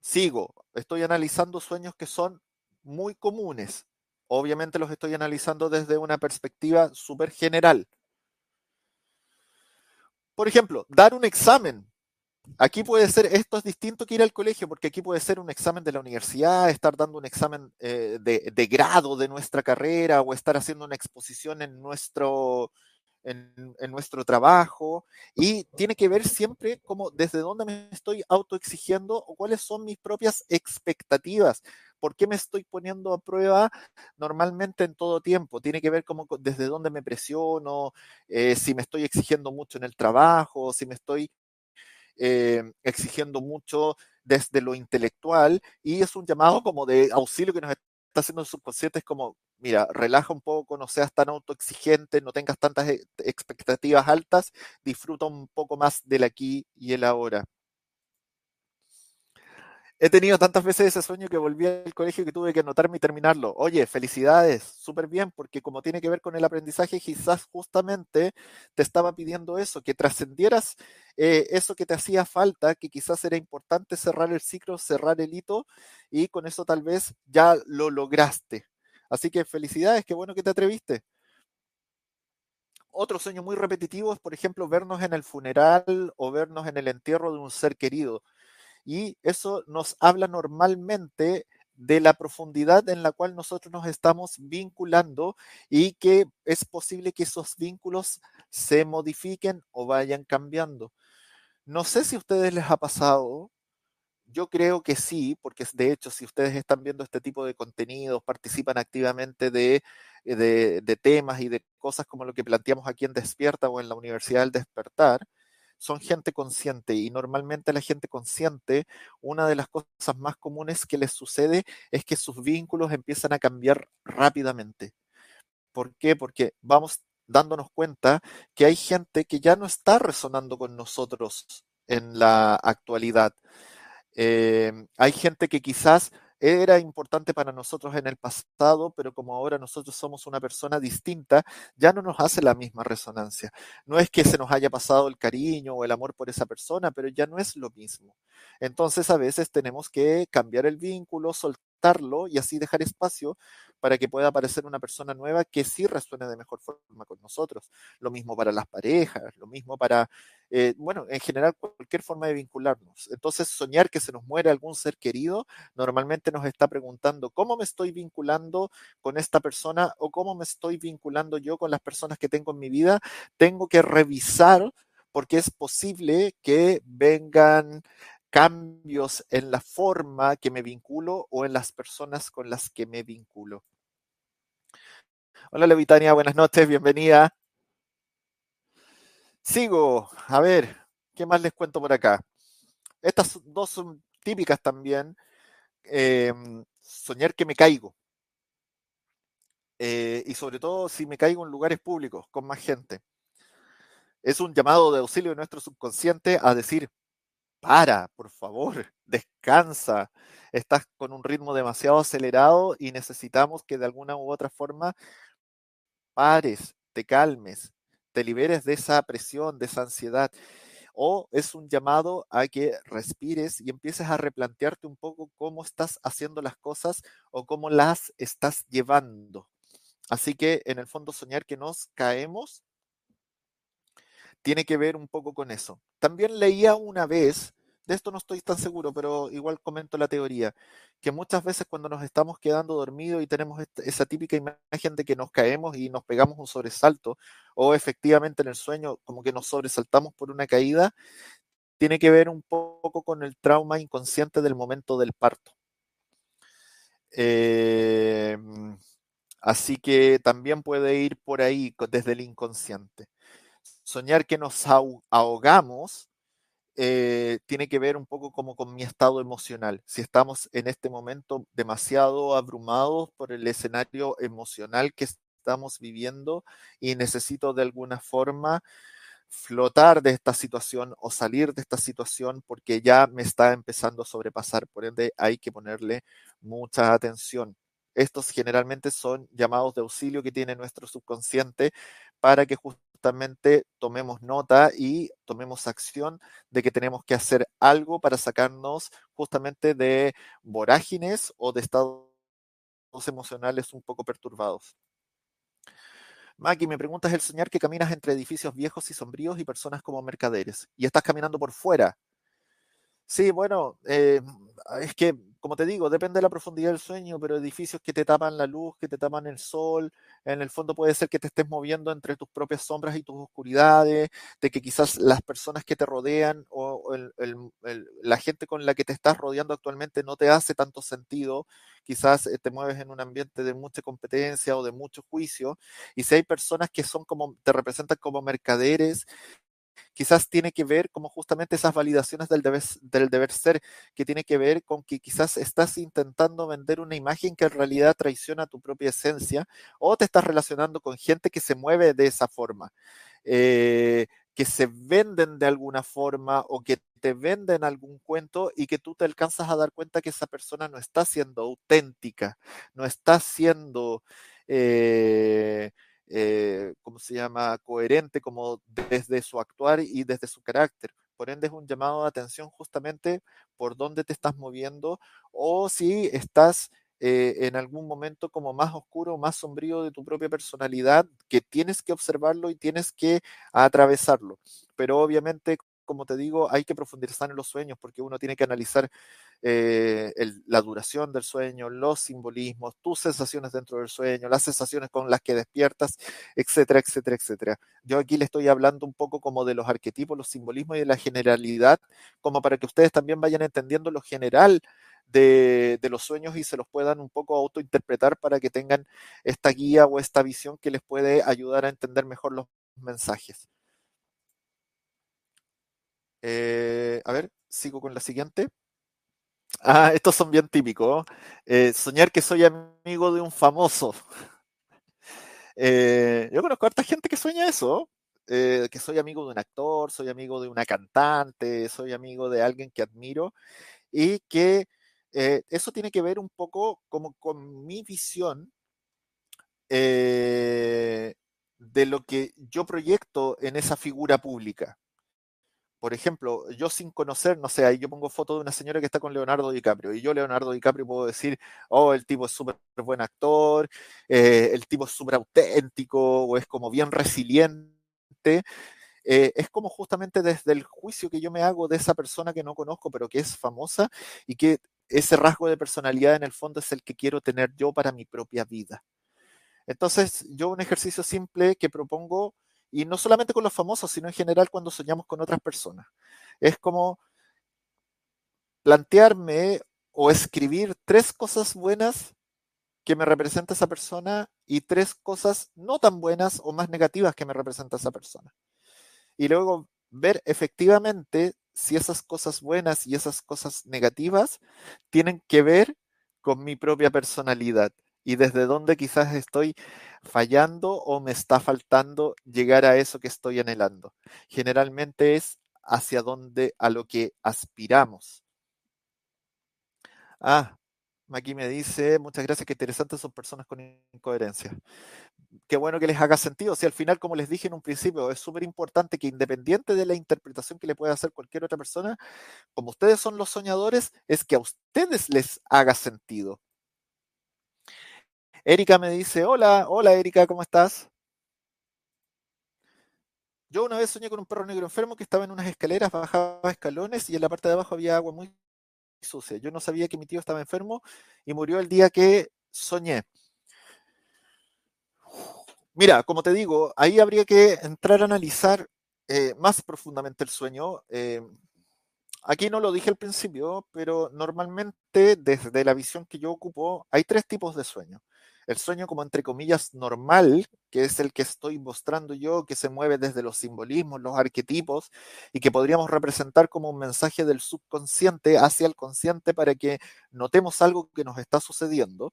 Speaker 1: Sigo, estoy analizando sueños que son muy comunes. Obviamente los estoy analizando desde una perspectiva súper general. Por ejemplo, dar un examen. Aquí puede ser, esto es distinto que ir al colegio, porque aquí puede ser un examen de la universidad, estar dando un examen eh, de, grado de nuestra carrera o estar haciendo una exposición en nuestro, en, nuestro trabajo. Y tiene que ver siempre como desde dónde me estoy autoexigiendo o cuáles son mis propias expectativas. ¿Por qué me estoy poniendo a prueba normalmente en todo tiempo? Tiene que ver como desde dónde me presiono, eh, si me estoy exigiendo mucho en el trabajo, si me estoy eh, exigiendo mucho desde lo intelectual y es un llamado como de auxilio que nos está haciendo el subconsciente, es como, mira, relaja un poco, no seas tan autoexigente, no tengas tantas e, expectativas altas, disfruta un poco más del aquí y el ahora. He tenido tantas veces ese sueño que volví al colegio que tuve que anotarme y terminarlo. Oye, felicidades, súper bien, porque como tiene que ver con el aprendizaje, quizás justamente te estaba pidiendo eso, que trascendieras eh, eso que te hacía falta, que quizás era importante cerrar el ciclo, cerrar el hito, y con eso tal vez ya lo lograste. Así que felicidades, qué bueno que te atreviste. Otro sueño muy repetitivo es, por ejemplo, vernos en el funeral o vernos en el entierro de un ser querido y eso nos habla normalmente de la profundidad en la cual nosotros nos estamos vinculando y que es posible que esos vínculos se modifiquen o vayan cambiando. No sé si a ustedes les ha pasado, yo creo que sí, porque de hecho si ustedes están viendo este tipo de contenidos, participan activamente de, de, de temas y de cosas como lo que planteamos aquí en Despierta o en la Universidad del Despertar, son gente consciente y normalmente la gente consciente, una de las cosas más comunes que les sucede es que sus vínculos empiezan a cambiar rápidamente. ¿Por qué? Porque vamos dándonos cuenta que hay gente que ya no está resonando con nosotros en la actualidad. Eh, hay gente que quizás era importante para nosotros en el pasado, pero como ahora nosotros somos una persona distinta, ya no nos hace la misma resonancia. No es que se nos haya pasado el cariño o el amor por esa persona, pero ya no es lo mismo. Entonces a veces tenemos que cambiar el vínculo, y así dejar espacio para que pueda aparecer una persona nueva que sí resuene de mejor forma con nosotros. Lo mismo para las parejas, lo mismo para, eh, bueno, en general cualquier forma de vincularnos. Entonces, soñar que se nos muere algún ser querido normalmente nos está preguntando cómo me estoy vinculando con esta persona o cómo me estoy vinculando yo con las personas que tengo en mi vida. Tengo que revisar porque es posible que vengan cambios en la forma que me vinculo o en las personas con las que me vinculo. Hola Levitania, buenas noches, bienvenida. Sigo, a ver, ¿qué más les cuento por acá? Estas dos son típicas también. Em, soñar que me caigo. Eh, y sobre todo si me caigo en lugares públicos con más gente. Es un llamado de auxilio de nuestro subconsciente a decir, para, por favor, descansa. Estás con un ritmo demasiado acelerado y necesitamos que de alguna u otra forma pares, te calmes, te liberes de esa presión, de esa ansiedad. O es un llamado a que respires y empieces a replantearte un poco cómo estás haciendo las cosas o cómo las estás llevando. Así que en el fondo soñar que nos caemos tiene que ver un poco con eso. También leía una vez de esto no estoy tan seguro, pero igual comento la teoría, que muchas veces cuando nos estamos quedando dormidos y tenemos esa típica imagen de que nos caemos y nos pegamos un sobresalto, o efectivamente en el sueño como que nos sobresaltamos por una caída, tiene que ver un poco con el trauma inconsciente del momento del parto. Em, así que también puede ir por ahí desde el inconsciente. Soñar que nos ahogamos eh, tiene que ver un poco como con mi estado emocional. Si estamos en este momento demasiado abrumados por el escenario emocional que estamos viviendo y necesito de alguna forma flotar de esta situación o salir de esta situación porque ya me está empezando a sobrepasar. Por ende, hay que ponerle mucha atención. Estos generalmente son llamados de auxilio que tiene nuestro subconsciente para que justamente tomemos nota y tomemos acción de que tenemos que hacer algo para sacarnos justamente de vorágines o de estados emocionales un poco perturbados. Maki, me preguntas el soñar que caminas entre edificios viejos y sombríos y personas como mercaderes y estás caminando por fuera. Sí, bueno, eh, es que como te digo, depende de la profundidad del sueño, pero edificios que te tapan la luz, que te tapan el sol, en el fondo puede ser que te estés moviendo entre tus propias sombras y tus oscuridades, de que quizás las personas que te rodean o la gente con la que te estás rodeando actualmente no te hace tanto sentido, quizás eh, te mueves en un ambiente de mucha competencia o de mucho juicio, y si hay personas que son como, te representan como mercaderes, quizás tiene que ver como justamente esas validaciones del deber, ser, que tiene que ver con que quizás estás intentando vender una imagen que en realidad traiciona tu propia esencia o te estás relacionando con gente que se mueve de esa forma. Eh, que se venden de alguna forma o que te venden algún cuento y que tú te alcanzas a dar cuenta que esa persona no está siendo auténtica, no está siendo, eh, eh, ¿cómo se llama?, coherente como desde su actuar y desde su carácter. Por ende, es un llamado de atención justamente por dónde te estás moviendo o si estás eh, en algún momento como más oscuro, más sombrío de tu propia personalidad, que tienes que observarlo y tienes que atravesarlo. Pero obviamente, como te digo, hay que profundizar en los sueños porque uno tiene que analizar eh, la duración del sueño, los simbolismos, tus sensaciones dentro del sueño, las sensaciones con las que despiertas, etcétera, etcétera, etcétera. Yo aquí le estoy hablando un poco como de los arquetipos, los simbolismos y de la generalidad, como para que ustedes también vayan entendiendo lo general de, los sueños y se los puedan un poco autointerpretar para que tengan esta guía o esta visión que les puede ayudar a entender mejor los mensajes. Eh, a ver, sigo con la siguiente. Ah, estos son bien típicos. Eh, soñar que soy amigo de un famoso. Eh, yo conozco a harta gente que sueña eso, que soy amigo de un actor, soy amigo de una cantante, soy amigo de alguien que admiro y que eh, eso tiene que ver un poco como con mi visión eh, de lo que yo proyecto en esa figura pública. Por ejemplo, yo sin conocer, no sé, ahí yo pongo foto de una señora que está con Leonardo DiCaprio y yo Leonardo DiCaprio puedo decir, oh, el tipo es súper buen actor, eh, el tipo es súper auténtico o es como bien resiliente. es como justamente desde el juicio que yo me hago de esa persona que no conozco, pero que es famosa y que ese rasgo de personalidad en el fondo es el que quiero tener yo para mi propia vida. Entonces, yo un ejercicio simple que propongo, y no solamente con los famosos, sino en general cuando soñamos con otras personas, es como plantearme o escribir tres cosas buenas que me representa esa persona y tres cosas no tan buenas o más negativas que me representa esa persona. Y luego ver efectivamente si esas cosas buenas y esas cosas negativas tienen que ver con mi propia personalidad y desde dónde quizás estoy fallando o me está faltando llegar a eso que estoy anhelando. Generalmente es hacia dónde, a lo que aspiramos. Ah, aquí me dice, muchas gracias, qué interesantes son personas con incoherencia qué bueno que les haga sentido. Si al final, como les dije en un principio, es súper importante que independiente de la interpretación que le pueda hacer cualquier otra persona, como ustedes son los soñadores, es que a ustedes les haga sentido. Erika me dice, hola, hola Erika, ¿cómo estás? Yo una vez soñé con un perro negro enfermo que estaba en unas escaleras, bajaba escalones y en la parte de abajo había agua muy sucia. Yo no sabía que mi tío estaba enfermo y murió el día que soñé. Mira, como te digo, ahí habría que entrar a analizar eh, más profundamente el sueño. Eh, aquí no lo dije al principio, pero normalmente desde la visión que yo ocupo hay tres tipos de sueño. El sueño como entre comillas normal, que es el que estoy mostrando yo, que se mueve desde los simbolismos, los arquetipos, y que podríamos representar como un mensaje del subconsciente hacia el consciente para que notemos algo que nos está sucediendo.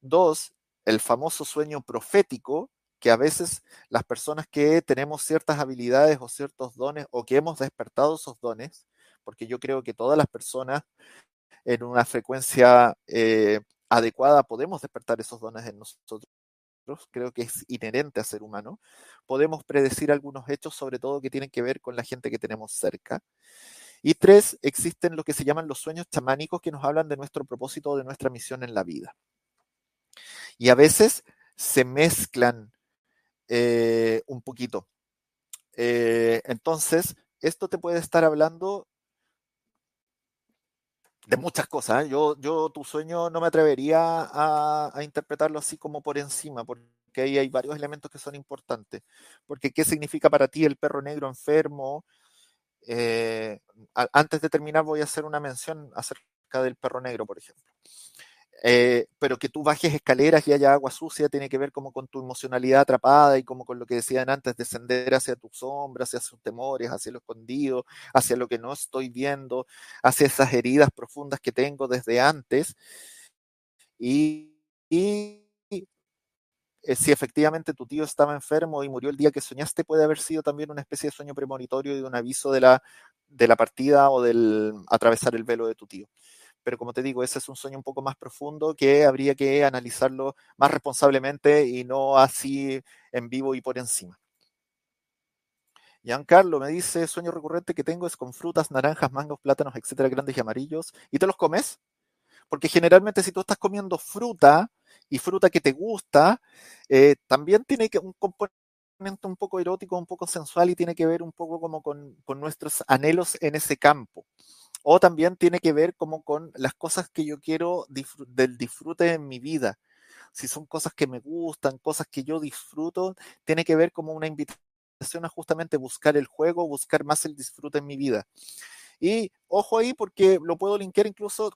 Speaker 1: Dos, el famoso sueño profético, que a veces las personas que tenemos ciertas habilidades o ciertos dones o que hemos despertado esos dones, porque yo creo que todas las personas en una frecuencia eh, adecuada podemos despertar esos dones en nosotros, creo que es inherente a ser humano, podemos predecir algunos hechos, sobre todo que tienen que ver con la gente que tenemos cerca. Y tres, existen lo que se llaman los sueños chamánicos que nos hablan de nuestro propósito o de nuestra misión en la vida. Y a veces se mezclan eh, un poquito. Eh, entonces, esto te puede estar hablando de muchas cosas. ¿eh? Yo, yo tu sueño no me atrevería a, interpretarlo así como por encima, porque ahí hay varios elementos que son importantes. Porque, ¿qué significa para ti el perro negro enfermo? antes de terminar, voy a hacer una mención acerca del perro negro, por ejemplo. Eh, pero que tú bajes escaleras y haya agua sucia tiene que ver como con tu emocionalidad atrapada y como con lo que decían antes, descender hacia tus sombras, hacia sus temores, hacia lo escondido, hacia lo que no estoy viendo, hacia esas heridas profundas que tengo desde antes. Y, eh, si efectivamente tu tío estaba enfermo y murió el día que soñaste, puede haber sido también una especie de sueño premonitorio y de un aviso de la, de la partida o del atravesar el velo de tu tío pero como te digo, ese es un sueño un poco más profundo que habría que analizarlo más responsablemente y no así en vivo y por encima. Giancarlo me dice, sueño recurrente que tengo es con frutas, naranjas, mangos, plátanos, etcétera, grandes y amarillos. ¿Y te los comes? Porque generalmente si tú estás comiendo fruta y fruta que te gusta, eh, también tiene que un componente un poco erótico, un poco sensual y tiene que ver un poco como con, con nuestros anhelos en ese campo. O también tiene que ver como con las cosas que yo quiero del disfrute en mi vida. Si son cosas que me gustan, cosas que yo disfruto, tiene que ver como una invitación a justamente buscar el juego, buscar más el disfrute en mi vida. Y ojo ahí porque lo puedo linkear incluso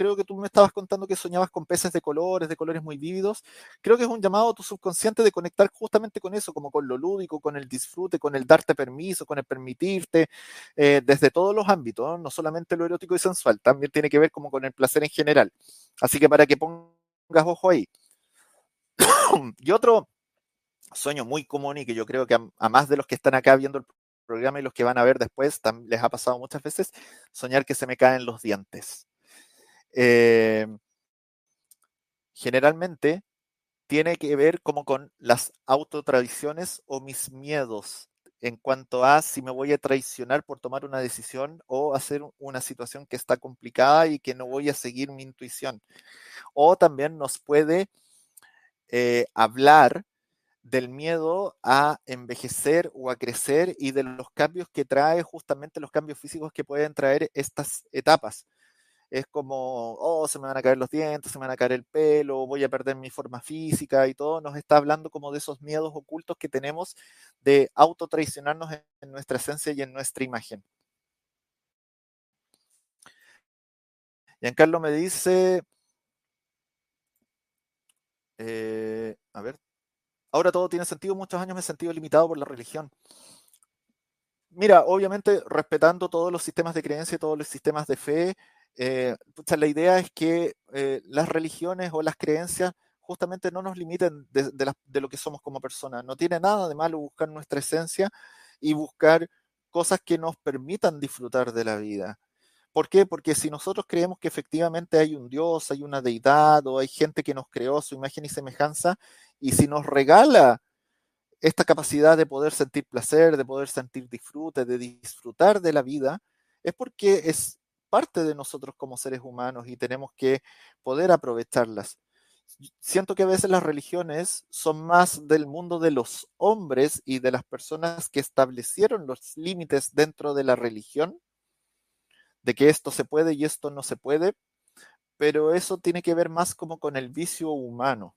Speaker 1: creo que tú me estabas contando que soñabas con peces de colores, de colores muy vívidos. Creo que es un llamado a tu subconsciente de conectar justamente con eso, como con lo lúdico, con el disfrute, con el darte permiso, con el permitirte, eh, desde todos los ámbitos, no solamente lo erótico y sensual, también tiene que ver como con el placer en general. Así que para que pongas ojo ahí. y otro sueño muy común y que yo creo que a, más de los que están acá viendo el programa y los que van a ver después, les ha pasado muchas veces, soñar que se me caen los dientes. Eh, generalmente tiene que ver como con las autotradiciones o mis miedos en cuanto a si me voy a traicionar por tomar una decisión o hacer una situación que está complicada y que no voy a seguir mi intuición. O también nos puede eh, hablar del miedo a envejecer o a crecer y de los cambios que trae justamente los cambios físicos que pueden traer estas etapas es como, oh, se me van a caer los dientes, se me van a caer el pelo, voy a perder mi forma física y todo, nos está hablando como de esos miedos ocultos que tenemos de autotraicionarnos en nuestra esencia y en nuestra imagen. Giancarlo me dice, eh, a ver, ahora todo tiene sentido, muchos años me he sentido limitado por la religión. Mira, obviamente respetando todos los sistemas de creencia, todos los sistemas de fe, eh, la idea es que eh, las religiones o las creencias justamente no nos limiten de, lo que somos como personas. No tiene nada de malo buscar nuestra esencia y buscar cosas que nos permitan disfrutar de la vida. ¿Por qué? Porque si nosotros creemos que efectivamente hay un Dios, hay una deidad o hay gente que nos creó su imagen y semejanza, y si nos regala esta capacidad de poder sentir placer, de poder sentir disfrute, de disfrutar de la vida, es porque es parte de nosotros como seres humanos y tenemos que poder aprovecharlas. Siento que a veces las religiones son más del mundo de los hombres y de las personas que establecieron los límites dentro de la religión, de que esto se puede y esto no se puede, pero eso tiene que ver más como con el vicio humano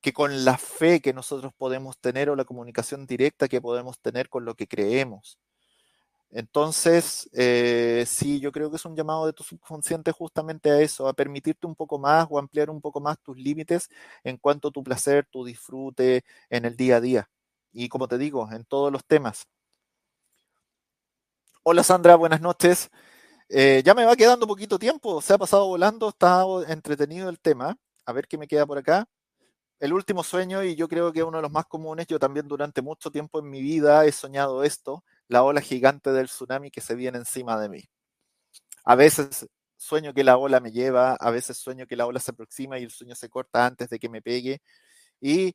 Speaker 1: que con la fe que nosotros podemos tener o la comunicación directa que podemos tener con lo que creemos. Entonces, eh, sí, yo creo que es un llamado de tu subconsciente justamente a eso, a permitirte un poco más o ampliar un poco más tus límites en cuanto a tu placer, tu disfrute en el día a día. Y como te digo, en todos los temas. Hola Sandra, buenas noches. Eh, ya me va quedando poquito tiempo, se ha pasado volando, está entretenido el tema. A ver qué me queda por acá. El último sueño, y yo creo que uno de los más comunes, yo también durante mucho tiempo en mi vida he soñado esto, la ola gigante del tsunami que se viene encima de mí. A veces sueño que la ola me lleva, a veces sueño que la ola se aproxima y el sueño se corta antes de que me pegue. Y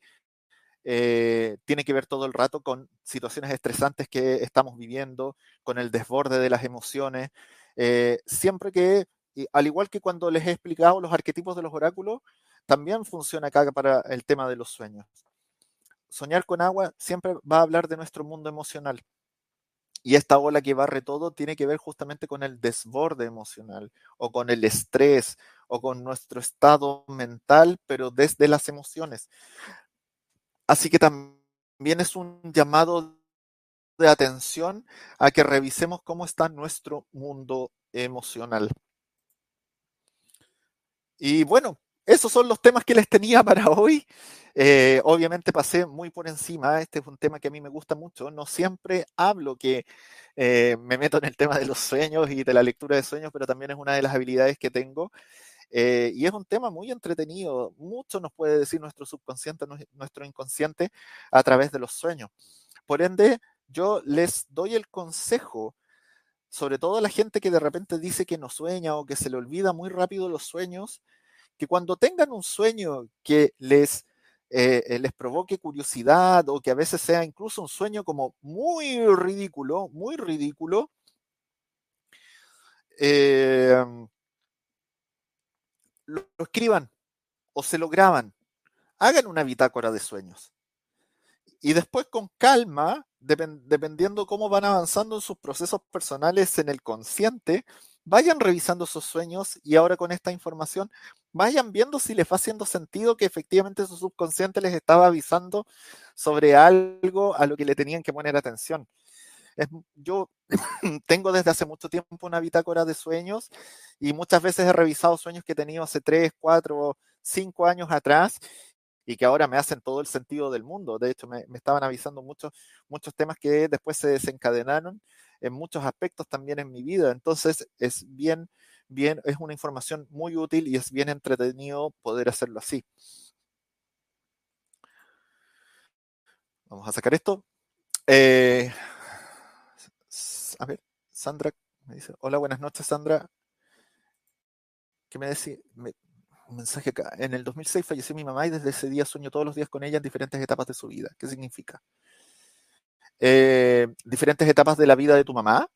Speaker 1: eh, tiene que ver todo el rato con situaciones estresantes que estamos viviendo, con el desborde de las emociones. Eh, siempre que, al igual que cuando les he explicado los arquetipos de los oráculos, también funciona acá para el tema de los sueños. Soñar con agua siempre va a hablar de nuestro mundo emocional. Y esta ola que barre todo tiene que ver justamente con el desborde emocional o con el estrés o con nuestro estado mental, pero desde las emociones. Así que también es un llamado de atención a que revisemos cómo está nuestro mundo emocional. Y bueno, esos son los temas que les tenía para hoy. Eh, obviamente pasé muy por encima, este es un tema que a mí me gusta mucho, no siempre hablo que eh, me meto en el tema de los sueños y de la lectura de sueños, pero también es una de las habilidades que tengo. Eh, y es un tema muy entretenido, mucho nos puede decir nuestro subconsciente, nuestro inconsciente a través de los sueños. Por ende, yo les doy el consejo, sobre todo a la gente que de repente dice que no sueña o que se le olvida muy rápido los sueños, que cuando tengan un sueño que les eh, eh, les provoque curiosidad o que a veces sea incluso un sueño como muy ridículo, muy ridículo, em, lo, escriban o se lo graban. Hagan una bitácora de sueños. Y después con calma, dependiendo cómo van avanzando en sus procesos personales en el consciente, vayan revisando sus sueños y ahora con esta información vayan viendo si les va haciendo sentido que efectivamente su subconsciente les estaba avisando sobre algo a lo que le tenían que poner atención. yo tengo desde hace mucho tiempo una bitácora de sueños y muchas veces he revisado sueños que he tenido hace 3, 4, 5 años atrás y que ahora me hacen todo el sentido del mundo. De hecho, me, estaban avisando muchos, muchos temas que después se desencadenaron en muchos aspectos también en mi vida. Entonces, es bien bien, es una información muy útil y es bien entretenido poder hacerlo así. Vamos a sacar esto. Eh, a ver, Sandra me dice, hola, buenas noches, Sandra. ¿Qué me decía? Un mensaje acá. En el 2006 falleció mi mamá y desde ese día sueño todos los días con ella en diferentes etapas de su vida. ¿Qué significa? Eh, diferentes etapas de la vida de tu mamá.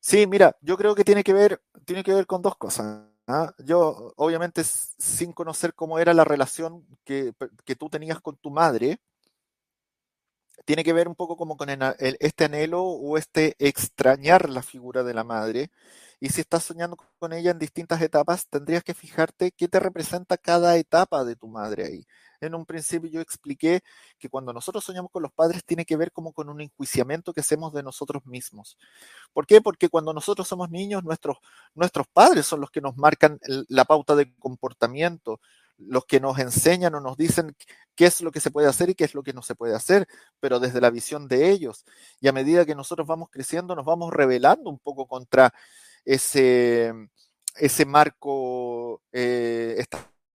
Speaker 1: Sí, mira, yo creo que tiene que ver, tiene que ver con dos cosas. ¿ah? Yo, obviamente, sin conocer cómo era la relación que, tú tenías con tu madre, tiene que ver un poco como con este anhelo o este extrañar la figura de la madre. Y si estás soñando con ella en distintas etapas, tendrías que fijarte qué te representa cada etapa de tu madre ahí en un principio yo expliqué que cuando nosotros soñamos con los padres tiene que ver como con un enjuiciamiento que hacemos de nosotros mismos. ¿Por qué? Porque cuando nosotros somos niños, nuestros, nuestros padres son los que nos marcan la pauta de comportamiento, los que nos enseñan o nos dicen qué es lo que se puede hacer y qué es lo que no se puede hacer, pero desde la visión de ellos. Y a medida que nosotros vamos creciendo, nos vamos revelando un poco contra ese, ese marco eh,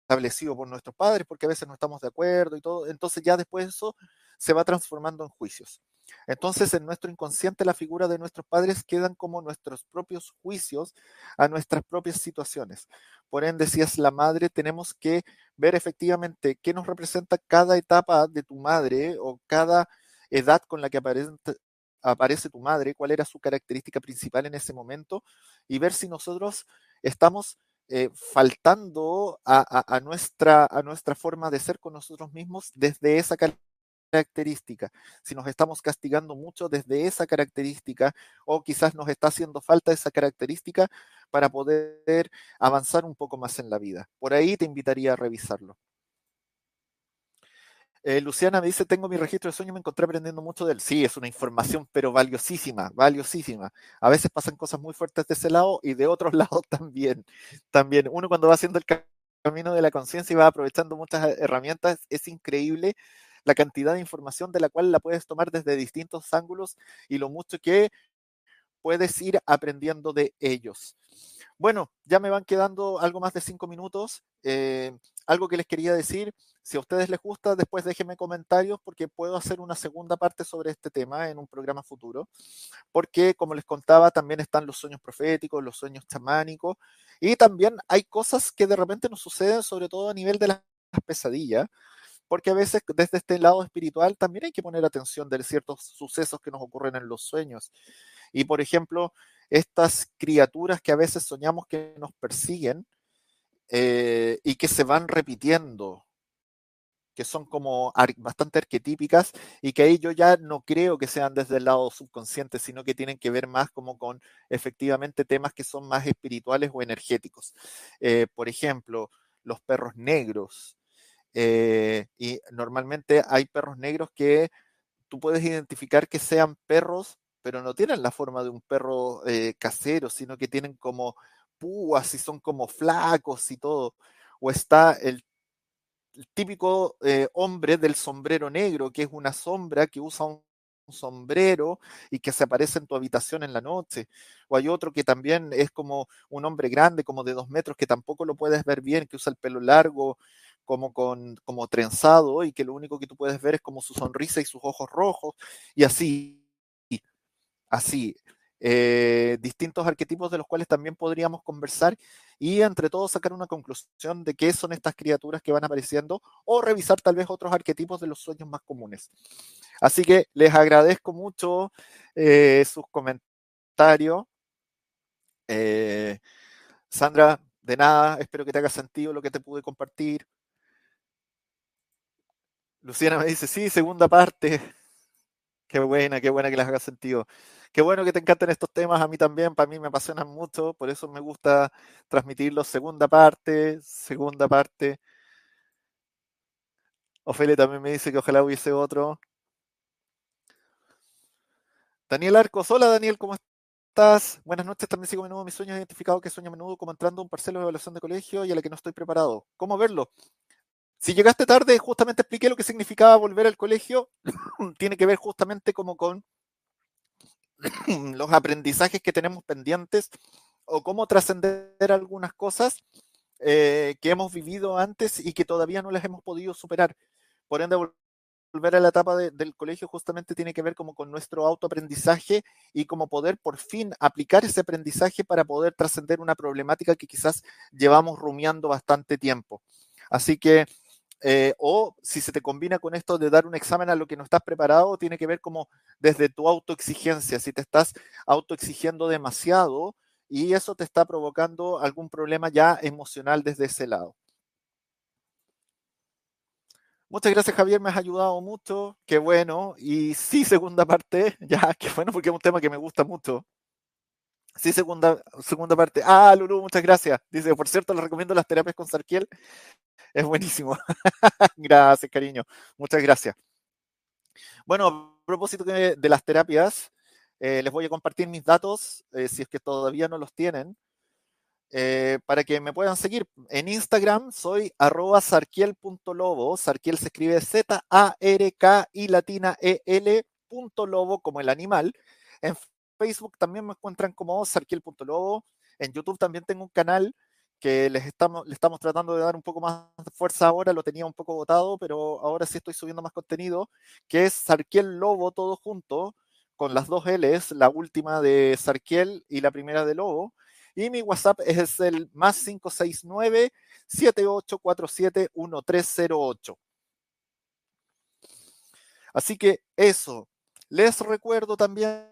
Speaker 1: establecido por nuestros padres, porque a veces no estamos de acuerdo y todo. Entonces ya después eso se va transformando en juicios. Entonces en nuestro inconsciente la figura de nuestros padres quedan como nuestros propios juicios a nuestras propias situaciones. Por ende, si es la madre, tenemos que ver efectivamente qué nos representa cada etapa de tu madre o cada edad con la que aparece, tu madre, cuál era su característica principal en ese momento y ver si nosotros estamos eh, faltando a, nuestra, a nuestra forma de ser con nosotros mismos desde esa característica. Si nos estamos castigando mucho desde esa característica o quizás nos está haciendo falta esa característica para poder avanzar un poco más en la vida. Por ahí te invitaría a revisarlo. Eh, Luciana me dice, tengo mi registro de sueño, me encontré aprendiendo mucho de él. Sí, es una información, pero valiosísima, valiosísima. A veces pasan cosas muy fuertes de ese lado y de otros lados también. También uno cuando va haciendo el camino de la conciencia y va aprovechando muchas herramientas, es increíble la cantidad de información de la cual la puedes tomar desde distintos ángulos y lo mucho que puedes ir aprendiendo de ellos. Bueno, ya me van quedando algo más de cinco minutos. Eh, algo que les quería decir, si a ustedes les gusta, después déjenme comentarios porque puedo hacer una segunda parte sobre este tema en un programa futuro. Porque, como les contaba, también están los sueños proféticos, los sueños chamánicos y también hay cosas que de repente nos suceden, sobre todo a nivel de las pesadillas porque a veces desde este lado espiritual también hay que poner atención de ciertos sucesos que nos ocurren en los sueños. Y por ejemplo, estas criaturas que a veces soñamos que nos persiguen eh, y que se van repitiendo, que son como bastante arquetípicas y que ahí yo ya no creo que sean desde el lado subconsciente, sino que tienen que ver más como con efectivamente temas que son más espirituales o energéticos. Eh, por ejemplo, los perros negros. Eh, y normalmente hay perros negros que tú puedes identificar que sean perros pero no tienen la forma de un perro eh, casero, sino que tienen como púas y son como flacos y todo. O está el, típico eh, hombre del sombrero negro, que es una sombra que usa un sombrero y que se aparece en tu habitación en la noche. O hay otro que también es como un hombre grande, como de dos metros, que tampoco lo puedes ver bien, que usa el pelo largo, como, con, como trenzado, y que lo único que tú puedes ver es como su sonrisa y sus ojos rojos, y así, así. Eh, distintos arquetipos de los cuales también podríamos conversar y entre todos sacar una conclusión de qué son estas criaturas que van apareciendo o revisar tal vez otros arquetipos de los sueños más comunes. Así que les agradezco mucho eh, sus comentarios. Eh, Sandra, de nada, espero que te haga sentido lo que te pude compartir. Luciana me dice, sí, segunda parte. Qué buena, qué buena que les haga sentido. Qué bueno que te encanten estos temas, a mí también, para mí me apasionan mucho, por eso me gusta transmitirlos segunda parte, segunda parte. Ofelia también me dice que ojalá hubiese otro. Daniel Arcos, hola Daniel, ¿cómo estás? Buenas noches, también sigo menudo mis sueños identificados que sueño a menudo como entrando a un parcelo de evaluación de colegio y a la que no estoy preparado. ¿Cómo verlo? Si llegaste tarde, justamente expliqué lo que significaba volver al colegio. Tiene que ver justamente como con los aprendizajes que tenemos pendientes o cómo trascender algunas cosas eh, que hemos vivido antes y que todavía no las hemos podido superar. Por ende, volver a la etapa del colegio justamente tiene que ver como con nuestro autoaprendizaje y cómo poder por fin aplicar ese aprendizaje para poder trascender una problemática que quizás llevamos rumiando bastante tiempo. Así que eh, o si se te combina con esto de dar un examen a lo que no estás preparado, tiene que ver como desde tu autoexigencia, si te estás autoexigiendo demasiado y eso te está provocando algún problema ya emocional desde ese lado. Muchas gracias, Javier, me has ayudado mucho. Qué bueno. Y sí, segunda parte, ya, qué bueno, porque es un tema que me gusta mucho. Sí, segunda, segunda parte. Ah, Lulu, muchas gracias. Dice, por cierto, les recomiendo las terapias con Sarkiel. Es buenísimo. gracias, cariño. Muchas gracias. Bueno, a propósito de, las terapias, eh, les voy a compartir mis datos, eh, si es que todavía no los tienen, eh, para que me puedan seguir. En Instagram soy arroba sarkiel.lobo. Sarkiel se escribe Z-A-R-K y latina E-L lobo como el animal. En Facebook también me encuentran como sarkiel.lobo. En YouTube también tengo un canal que les estamos, tratando de dar un poco más de fuerza ahora, lo tenía un poco botado, pero ahora sí estoy subiendo más contenido, que es Sarkiel Lobo todo junto, con las dos L's, la última de Sarkiel y la primera de Lobo. Y mi WhatsApp es el más 569-7847-1308. Así que eso. Les recuerdo también,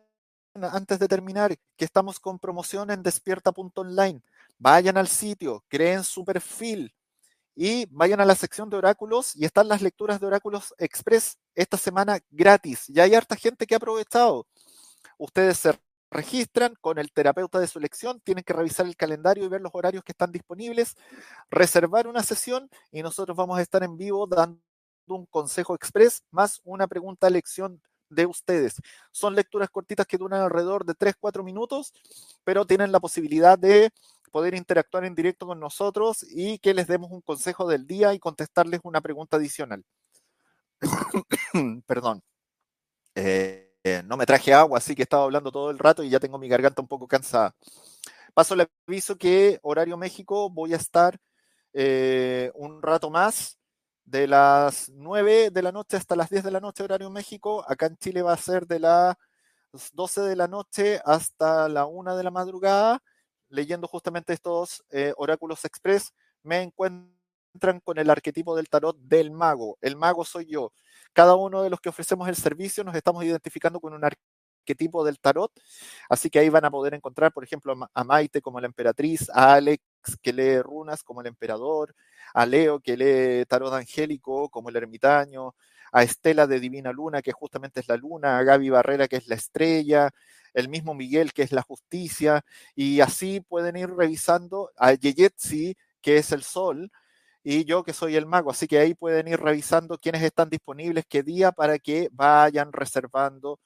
Speaker 1: antes de terminar, que estamos con promoción en despierta.online vayan al sitio, creen su perfil y vayan a la sección de oráculos y están las lecturas de oráculos express esta semana gratis. Ya hay harta gente que ha aprovechado. Ustedes se registran con el terapeuta de su elección, tienen que revisar el calendario y ver los horarios que están disponibles, reservar una sesión y nosotros vamos a estar en vivo dando un consejo express más una pregunta a elección de ustedes. Son lecturas cortitas que duran alrededor de 3-4 minutos, pero tienen la posibilidad de poder interactuar en directo con nosotros y que les demos un consejo del día y contestarles una pregunta adicional. Perdón. Eh, no me traje agua, así que estaba hablando todo el rato y ya tengo mi garganta un poco cansada. Paso el aviso que horario México voy a estar eh, un rato más de las 9 de la noche hasta las 10 de la noche horario México. Acá en Chile va a ser de las 12 de la noche hasta la 1 de la madrugada leyendo justamente estos eh, oráculos express, me encuentran con el arquetipo del tarot del mago. El mago soy yo. Cada uno de los que ofrecemos el servicio nos estamos identificando con un arquetipo del tarot, así que ahí van a poder encontrar, por ejemplo, a Maite como la emperatriz, a Alex que lee runas como el emperador, a Leo que lee tarot angélico como el ermitaño, a Estela de Divina Luna, que justamente es la luna, a Gaby Barrera, que es la estrella, el mismo Miguel, que es la justicia, y así pueden ir revisando a Yeyetsi, que es el sol, y yo que soy el mago, así que ahí pueden ir revisando quiénes están disponibles, qué día, para que vayan reservando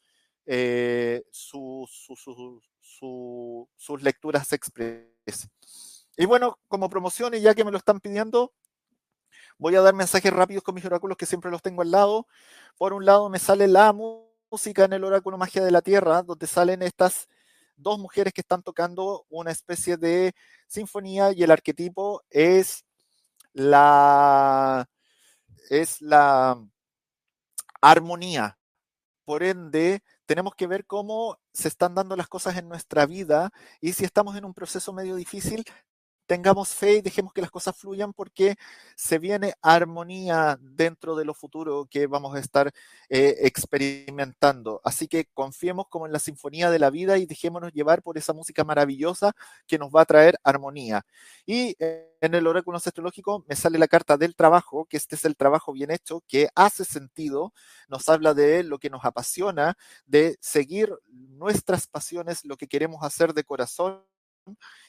Speaker 1: eh, su, sus lecturas express. Y bueno, como promoción, y ya que me lo están pidiendo, voy a dar mensajes rápidos con mis oráculos que siempre los tengo al lado. Por un lado me sale la música en el oráculo Magia de la Tierra, donde salen estas dos mujeres que están tocando una especie de sinfonía y el arquetipo es la es la armonía. Por ende, tenemos que ver cómo se están dando las cosas en nuestra vida y si estamos en un proceso medio difícil, tengamos fe y dejemos que las cosas fluyan porque se viene armonía dentro de lo futuro que vamos a estar eh, experimentando. Así que confiemos como en la sinfonía de la vida y dejémonos llevar por esa música maravillosa que nos va a traer armonía. Y en el oráculo astrológico me sale la carta del trabajo, que este es el trabajo bien hecho, que hace sentido, nos habla de lo que nos apasiona, de seguir nuestras pasiones, lo que queremos hacer de corazón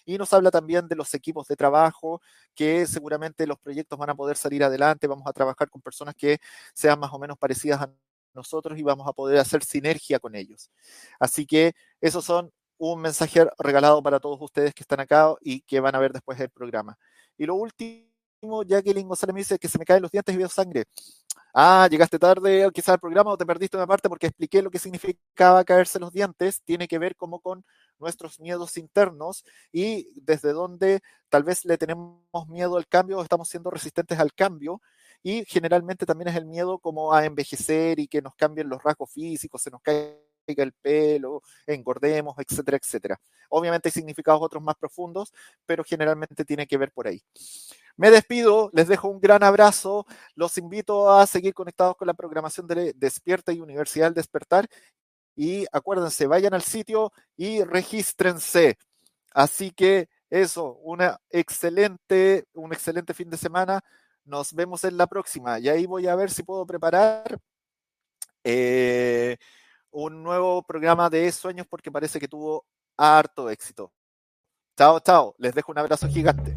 Speaker 1: y nos habla también de los equipos de trabajo, que seguramente los proyectos van a poder salir adelante, vamos a trabajar con personas que sean más o menos parecidas a nosotros y vamos a poder hacer sinergia con ellos. Así que esos son un mensaje regalado para todos ustedes que están acá y que van a ver después el programa. Y lo último, Jacqueline González me dice que se me caen los dientes y veo sangre. Ah, llegaste tarde quizás al programa o te perdiste una parte porque expliqué lo que significaba caerse los dientes. Tiene que ver como con nuestros miedos internos y desde donde tal vez le tenemos miedo al cambio o estamos siendo resistentes al cambio. Y generalmente también es el miedo como a envejecer y que nos cambien los rasgos físicos, se nos caiga el pelo, engordemos, etcétera, etcétera. Obviamente hay significados otros más profundos, pero generalmente tiene que ver por ahí. Me despido, les dejo un gran abrazo, los invito a seguir conectados con la programación de Despierta y Universidad del Despertar y acuérdense, vayan al sitio y regístrense. Así que eso, una excelente, un excelente fin de semana. Nos vemos en la próxima y ahí voy a ver si puedo preparar eh, un nuevo programa de sueños porque parece que tuvo harto éxito. Chao, chao. Les dejo un abrazo gigante.